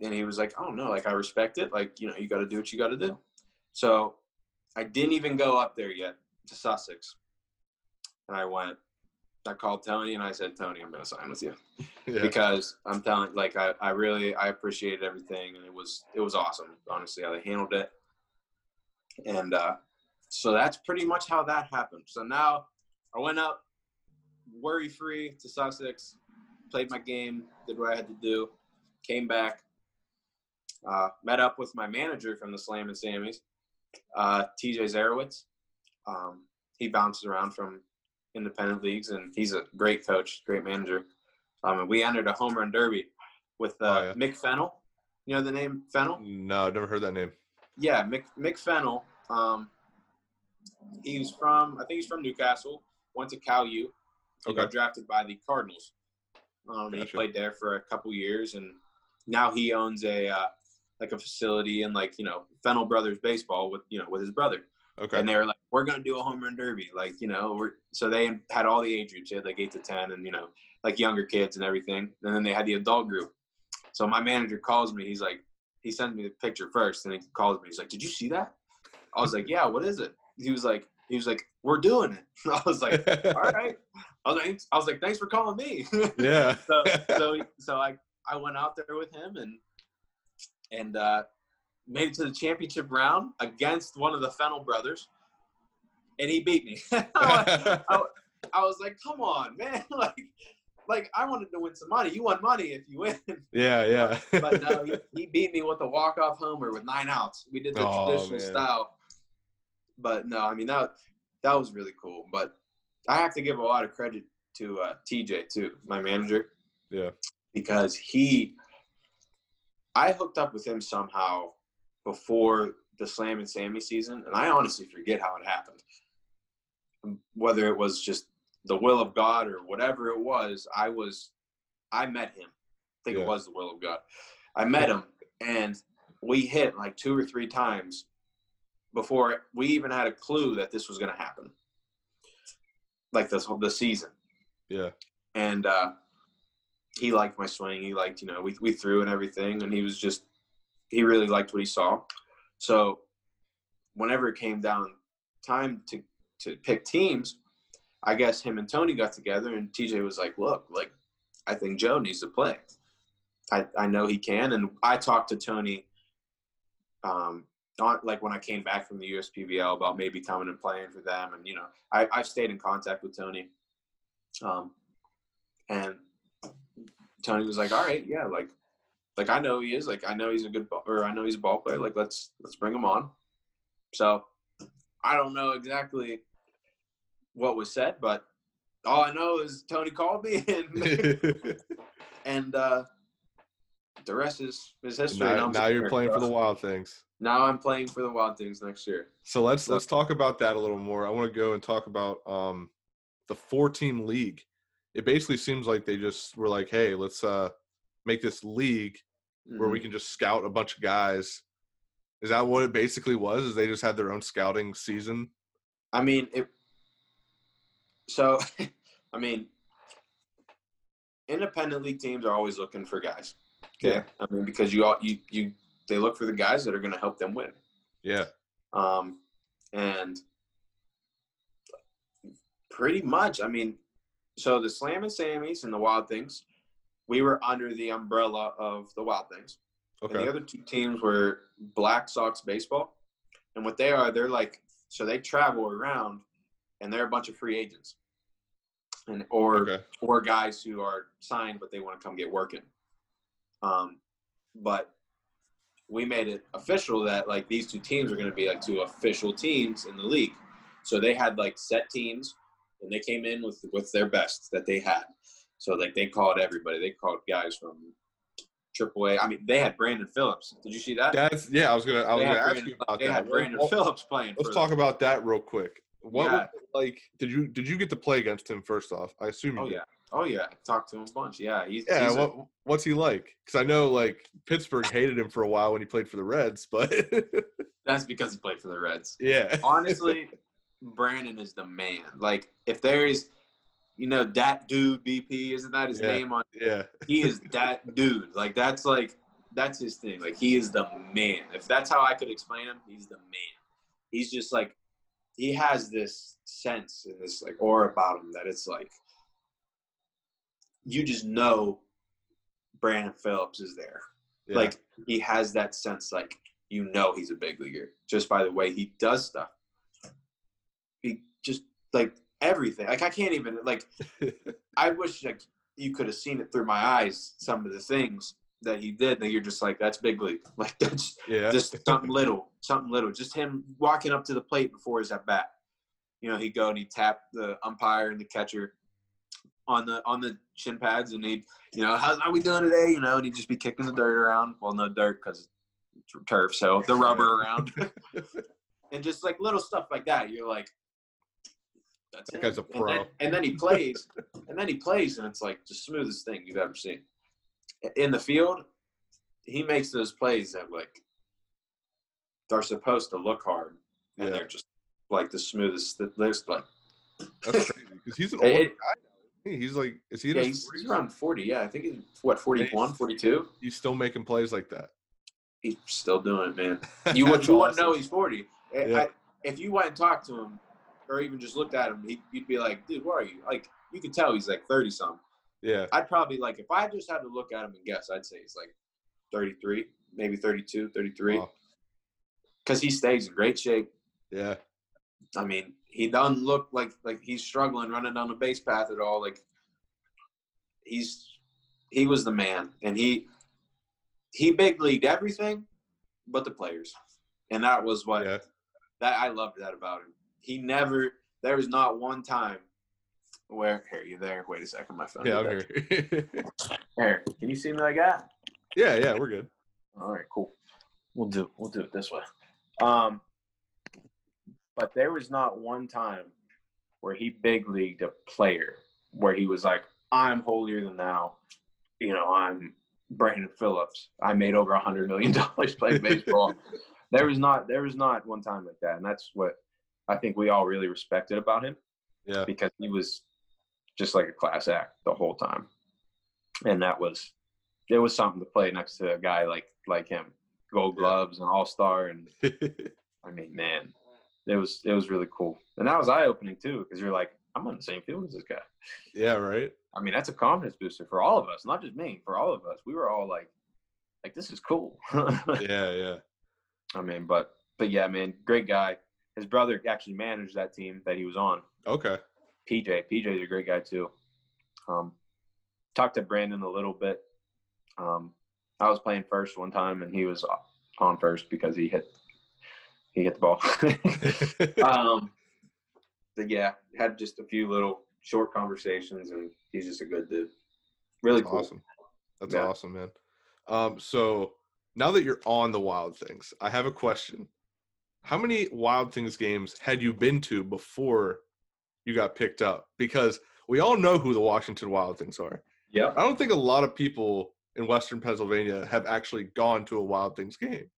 and he was like oh no like i respect it like you know you got to do what you got to do. So i didn't even go up there yet to sussex. And i went i called tony and i said tony i'm going to sign with you. Yeah. because i'm telling like I, I really i appreciated everything and it was it was awesome honestly how they handled it. And uh so that's pretty much how that happened. So now i went up worry free to sussex played my game did what i had to do came back uh, met up with my manager from the slam and sammys uh, tj zarowitz um, he bounces around from independent leagues and he's a great coach great manager um, and we entered a home run derby with uh, Oh, yeah. Mick Fennel. You know the name Fennel? No, I've never heard that name. Yeah, Mick, Mick Fennel. Um, he's from, I think he's from New Castle. Went to Cal U. He Okay. got drafted by the Cardinals. Um, and He played there for a couple years, and now he owns a uh, like a facility and like you know Fennel Brothers baseball with you know with his brother. Okay. And they were like, "We're gonna do a home run derby," like you know. We're, so they had all the age groups. They had like eight to ten, and you know, like younger kids and everything. And then they had the adult group. So my manager calls me. He's like, he sends me the picture first, and he calls me. He's like, "Did you see that?" I was like, yeah, what is it? He was like, he was like, we're doing it. I was like, all right. I was like, I was like, thanks for calling me. yeah. so, so, so I, I went out there with him and, and, uh, made it to the championship round against one of the Fennel brothers, and he beat me. I, I, I was like, come on, man. like, like I wanted to win some money. You won money if you win. yeah, yeah. but no, he, he beat me with a walk off homer with nine outs. We did the Oh, traditional man. style. But no, I mean that that was really cool. But I have to give a lot of credit to uh, TJ too, my manager. Yeah. Because he, I hooked up with him somehow before the Slam and Sammy season, and I honestly forget how it happened. Whether it was just the will of God or whatever it was, I was, I met him. I think Yeah. it was the will of God. I met him, and we hit like two or three times before we even had a clue that this was going to happen. Like this whole the season, yeah. and uh, he liked my swing. He liked, you know, we we threw and everything, and he was just he really liked what he saw. So whenever it came down time to to pick teams, I guess him and Tony got together, and TJ was like, "Look, like I think Joe needs to play. I I know he can." And I talked to Tony, um, not like when I came back from the USPBL about maybe coming and playing for them, and you know, I I've stayed in contact with Tony, um, and Tony was like, "All right, yeah, like." Like I know he is. Like I know he's a good ball, or I know he's a ball player. Like let's let's bring him on. So I don't know exactly what was said, but all I know is Tony called me and and uh, the rest is is history. now, now you're playing for the Wild Things. Now I'm playing for the Wild Things next year. So let's So- let's talk about that a little more. I want to go and talk about um, the four team league. It basically seems like they just were like, hey, let's uh, make this league where we Mhm. can just scout a bunch of guys. Is that what it basically was? Is they just had their own scouting season? I mean it. So, I mean, independent league teams are always looking for guys. Okay, Yeah. I mean because you all you you they look for the guys that are going to help them win. Yeah, Um, and pretty much, I mean, so the Slam and Sammys and the Wild Things, we were under the umbrella of the Wild Things. And okay, the other two teams were Black Sox Baseball. And what they are, they're like, so they travel around and they're a bunch of free agents. And or okay, or guys who are signed but they want to come get working. Um, but we made it official that like these two teams are going to be like two official teams in the league. So they had like set teams, and they came in with with their best that they had. So like they called everybody. They called guys from AAA. I mean, they had Brandon Phillips. Did you see that? that's yeah. I was gonna I was gonna had ask you about they that. had Brandon Well, Phillips playing. Let's talk them. about that real quick. What Yeah. was like? Did you did you get to play against him first off? I assume. You Oh did. yeah. Oh yeah. Talked to him a bunch. Yeah. He's, Yeah, he's a- what's he like? Because I know like Pittsburgh hated him for a while when he played for the Reds, but that's because he played for the Reds. yeah, honestly, Brandon is the man. Like, if there is, you know, that dude BP, isn't that his Yeah. name on? yeah, He is that dude. Like, that's like, that's his thing. Like, he is the man. If that's how I could explain him, he's the man. He's just like, he has this sense and this like aura about him that it's like, you just know Brandon Phillips is there. yeah. Like he has that sense, like you know he's a big leaguer just by the way he does stuff. He just like everything. Like I can't even like. I wish like you could have seen it through my eyes. Some of the things that he did that you're just like that's big league. Like that's yeah, just something little, something little. Just him walking up to the plate before his at bat. You know, he'd go and he'd tap the umpire and the catcher on the on the shin pads, and he'd, you know, how we doing today? You know, and he'd just be kicking the dirt around. Well, no dirt because it's turf, so the rubber around, and just like little stuff like that. You're like, that's That it. guy's a And then, pro. and then he plays, and then he plays, and it's like the smoothest thing you've ever seen. In the field, he makes those plays that like they're supposed to look hard, and Yeah. they're just like the smoothest. There's like That's crazy because he's an old it- guy. He's like, is he yeah, he's, he's around 40. Yeah, I think he's what 41, 42. He's still making plays like that. He's still doing it, man. You would That's you wouldn't know he's 40 Yeah. I- if you went and talked to him, or even just looked at him, he, you'd be like, "Dude, where are you?" Like you could tell he's like thirty something. Yeah. I'd probably like if I just had to look at him and guess, I'd say he's like 33, maybe 32, 33. Wow. Because he stays in great shape. Yeah. I mean, he doesn't look like like he's struggling running down the base path at all. Like he's he was the man, and he he big leagued everything, but the players, and that was what Yeah. that I loved that about him. He never there was not one time where here you there. Wait a second, my phone. Yeah, I'm here. Here, can you see me like that? yeah, yeah, we're good. All right, cool. We'll do we'll do it this way. Um, but there was not one time where he big leagued a player where he was like, "I'm holier than thou." You know, I'm Brandon Phillips. I made over a hundred million dollars playing baseball. there was not there was not one time like that, and that's what I think we all really respected about him Yeah. because he was just like a class act the whole time, and that was it was something to play next to a guy like like him, Gold. Gloves and All Star, and I mean, man, it was it was really cool, and that was eye opening too because you're like, I'm on the same field as this guy. yeah, right. I mean, that's a confidence booster for all of us, not just me, for all of us. We were all like, like this is cool. Yeah, yeah. I mean, but but yeah, man, great guy. His brother actually managed that team that he was on. Okay. PJ. PJ's a great guy too. Um, talked to Brandon a little bit. Um, I was playing first one time, and he was on first because he hit he hit the ball. um, but yeah, had just a few little short conversations, and he's just a good dude. Really That's cool. awesome. That's Yeah. awesome, man. Um, so now that you're on the Wild Things, I have a question. How many Wild Things games had you been to before you got picked up? Because we all know who the Washington Wild Things are. Yep. I don't think a lot of people in Western Pennsylvania have actually gone to a Wild Things game.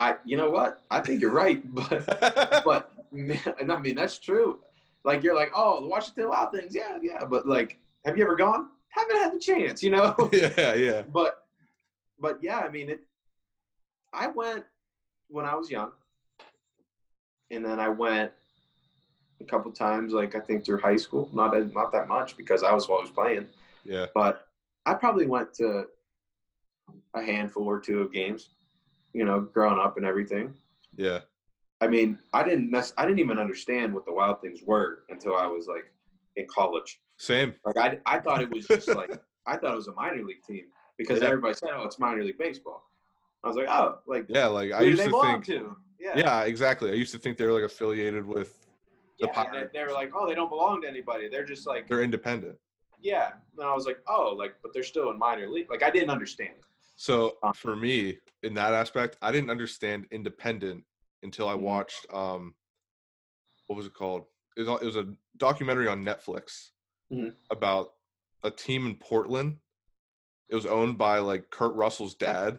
I, you know what? I think you're right, but but and I mean that's true. Like you're like, oh, the Washington Wild Things, yeah, yeah. But like, have you ever gone? Haven't had the chance, you know. yeah, yeah. but but yeah, I mean it. I went when I was young, and then I went a couple times, like I think through high school. Not as- not that much because I was always playing, Yeah. but I probably went to a handful or two of games. You know, growing up and everything. Yeah. I mean, I didn't mess, I didn't even understand what the Wild Things were until I was like in college. Same. Like I, I thought it was just like I thought it was a minor league team because Yeah. everybody said, "Oh, it's minor league baseball." I was like, "Oh, like Yeah, like I used they to think to?" Yeah, Yeah, exactly. I used to think they were like affiliated with the yeah. and they, they were like, "Oh, they don't belong to anybody. They're just like, they're independent. yeah." And I was like, "Oh, like, but they're still in minor league." Like I didn't understand. So Uh, for me, in that aspect, I didn't understand independent until I Mhm. watched um, what was it called? It was, it was a documentary on Netflix Mhm. about a team in Portland. It was owned by like Kurt Russell's dad,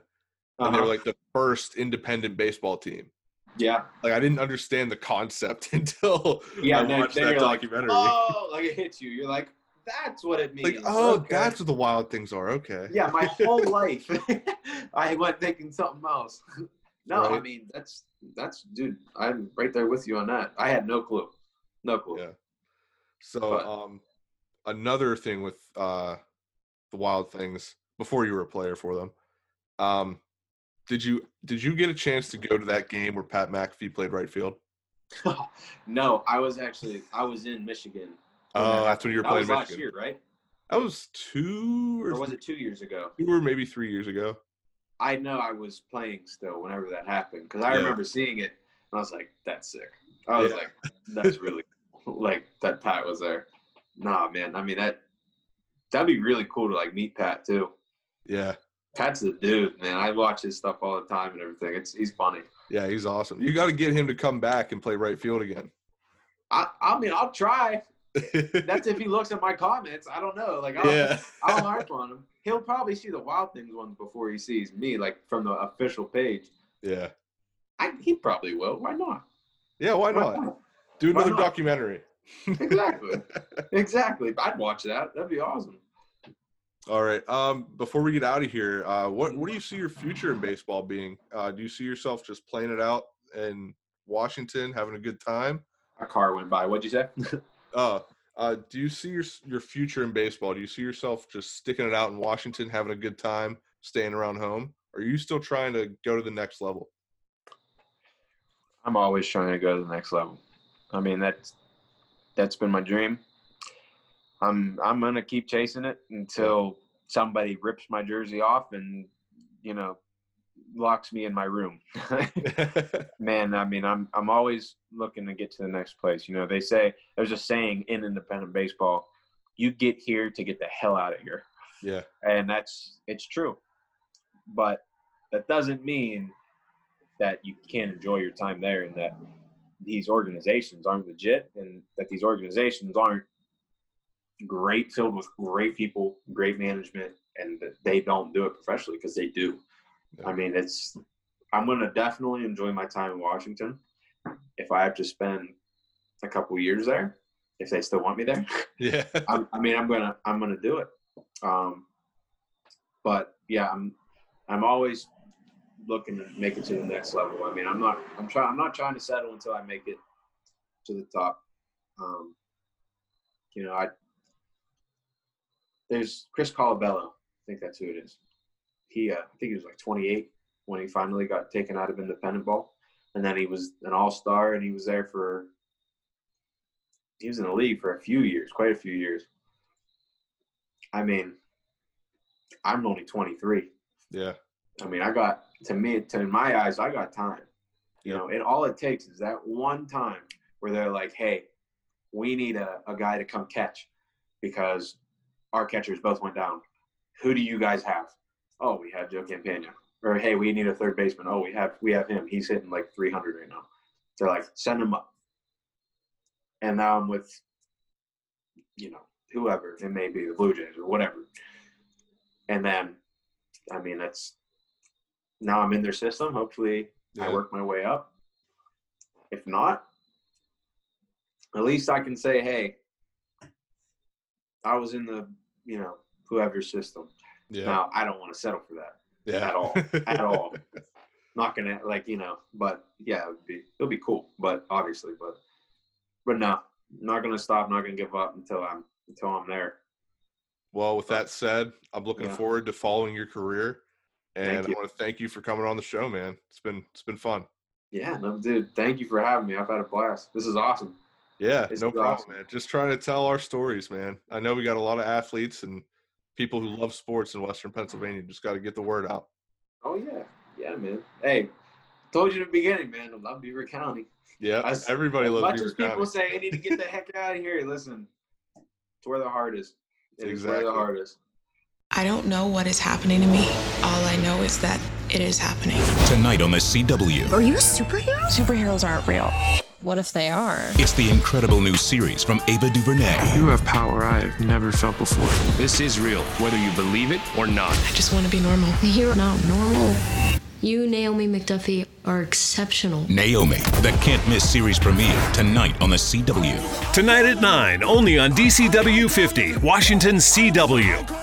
and they were Uh-huh. like the first independent baseball team. Yeah, Like I didn't understand the concept until yeah. I watched that you're like, documentary. "Oh," like it hits you. You're like, "That's what it means." like, oh, Okay. that's what the wild things are. Okay. yeah, my whole life, I went thinking something else. No, I mean that's that's dude. I'm right there with you on that. I had no clue, no clue. Yeah. So But- um another thing with uh the wild things before you were a player for them. Um did you did you get a chance to go to that game where Pat McAfee played right field? no, I was actually I was in Michigan. Oh, that that's when you were playing that was last Michigan. year, right? That was two or, Or was it two years ago? two or maybe three years ago. I know I was playing still whenever that happened because I Yeah. remember seeing it and I was like, "That's sick." I was Yeah. like, "That's really cool." like that." Pat was there. Nah, man. I mean that that'd be really cool to like meet Pat too. Yeah. Pat's the dude, man. I watch his stuff all the time and everything. It's he's funny. Yeah, he's awesome. You got to get him to come back and play right field again. I I mean I'll try. That's if he looks at my comments. I don't know. Like I'll, yeah. I'll harp on him. He'll probably see the Wild Things ones before he sees me, like from the official page. Yeah. I, he probably will. Why not? Yeah, why Why not? not? Do Why another not? documentary. Exactly. exactly. I'd watch that. That'd be awesome. All right. Um, before we get out of here, uh, what what do you see your future in baseball being? Uh, do you see yourself just playing it out in Washington, having a good time. A car went by. What'd you say? Uh, uh, do you see your your future in baseball? Do you see yourself just sticking it out in Washington, having a good time, staying around home? Or are you still trying to go to the next level? I'm always trying to go to the next level. I mean, that's that's been my dream. I'm I'm gonna keep chasing it until somebody rips my jersey off and you know locks me in my room. Man, I mean, I'm I'm always looking to get to the next place. You know, they say there's a saying in independent baseball, you get here to get the hell out of here. yeah, And that's it's true. But that doesn't mean that you can't enjoy your time there and that these organizations aren't legit and that these organizations aren't great filled with great people, great management, and they don't do it professionally because they do. Yeah. I mean, it's I'm gonna definitely enjoy my time in Washington. If I have to spend a couple years there, if they still want me there, yeah, I'm, I mean, I'm gonna I'm gonna do it. Um, but yeah, I'm I'm always looking to make it to the next level. I mean, I'm not I'm trying I'm not trying to settle until I make it to the top. Um, you know, I there's Chris Colabello. I think that's who it is. He uh, I think he was like 28 when he finally got taken out of independent ball, and then he was an all star, and he was there for he was in the league for a few years, quite a few years. I mean, I'm only 23. yeah, I mean, I got to me, to in my eyes, I got time. You know, and all it takes is that one time where they're like, "Hey, we need a, a guy to come catch because our catchers both went down. Who do you guys have? Oh, we have Joe Campagna. Or hey, we need a third baseman. Oh, we have we have him. He's hitting like 300 right now. They're like, send him up. And now I'm with, you know, whoever it may be, the Blue Jays or whatever. And then, I mean, that's now I'm in their system. Hopefully, I work my way up. If not, at least I can say, hey, I was in the, you know, whoever's system. yeah, Now, I don't want to settle for that yeah, at all, at all. Not gonna like you know, but yeah, it would be it'll be cool. But obviously, but but no, not gonna stop. Not gonna give up until I'm until I'm there. Well, with that said, I'm looking Yeah. forward to following your career, and I want to thank you for coming on the show, man. It's been it's been fun. Yeah, no, dude. Thank you for having me. I've had a blast. This is awesome. Yeah, This no is problem, awesome. man. Just trying to tell our stories, man. I know we got a lot of athletes and people who love sports in Western Pennsylvania. Just got to get the word out. Oh yeah, yeah, man. Hey, told you in the beginning, man. I love Beaver County. Yeah, As- everybody loves much Beaver as people say, I need to get the heck out of here. Listen, it's where the heart is. It is where Exactly. the heart is. I don't know what is happening to me. All I know is that it is happening. Tonight on the CW. Are you a superhero? Superheroes aren't real. What if they are? It's the incredible new series from Ava DuVernay. You have power I've never felt before. This is real, whether you believe it or not. I just want to be normal. You're not normal. You, Naomi McDuffie, are exceptional. Naomi, the can't miss series premiere tonight on the CW. Tonight at 9, only on DCW 50, Washington CW.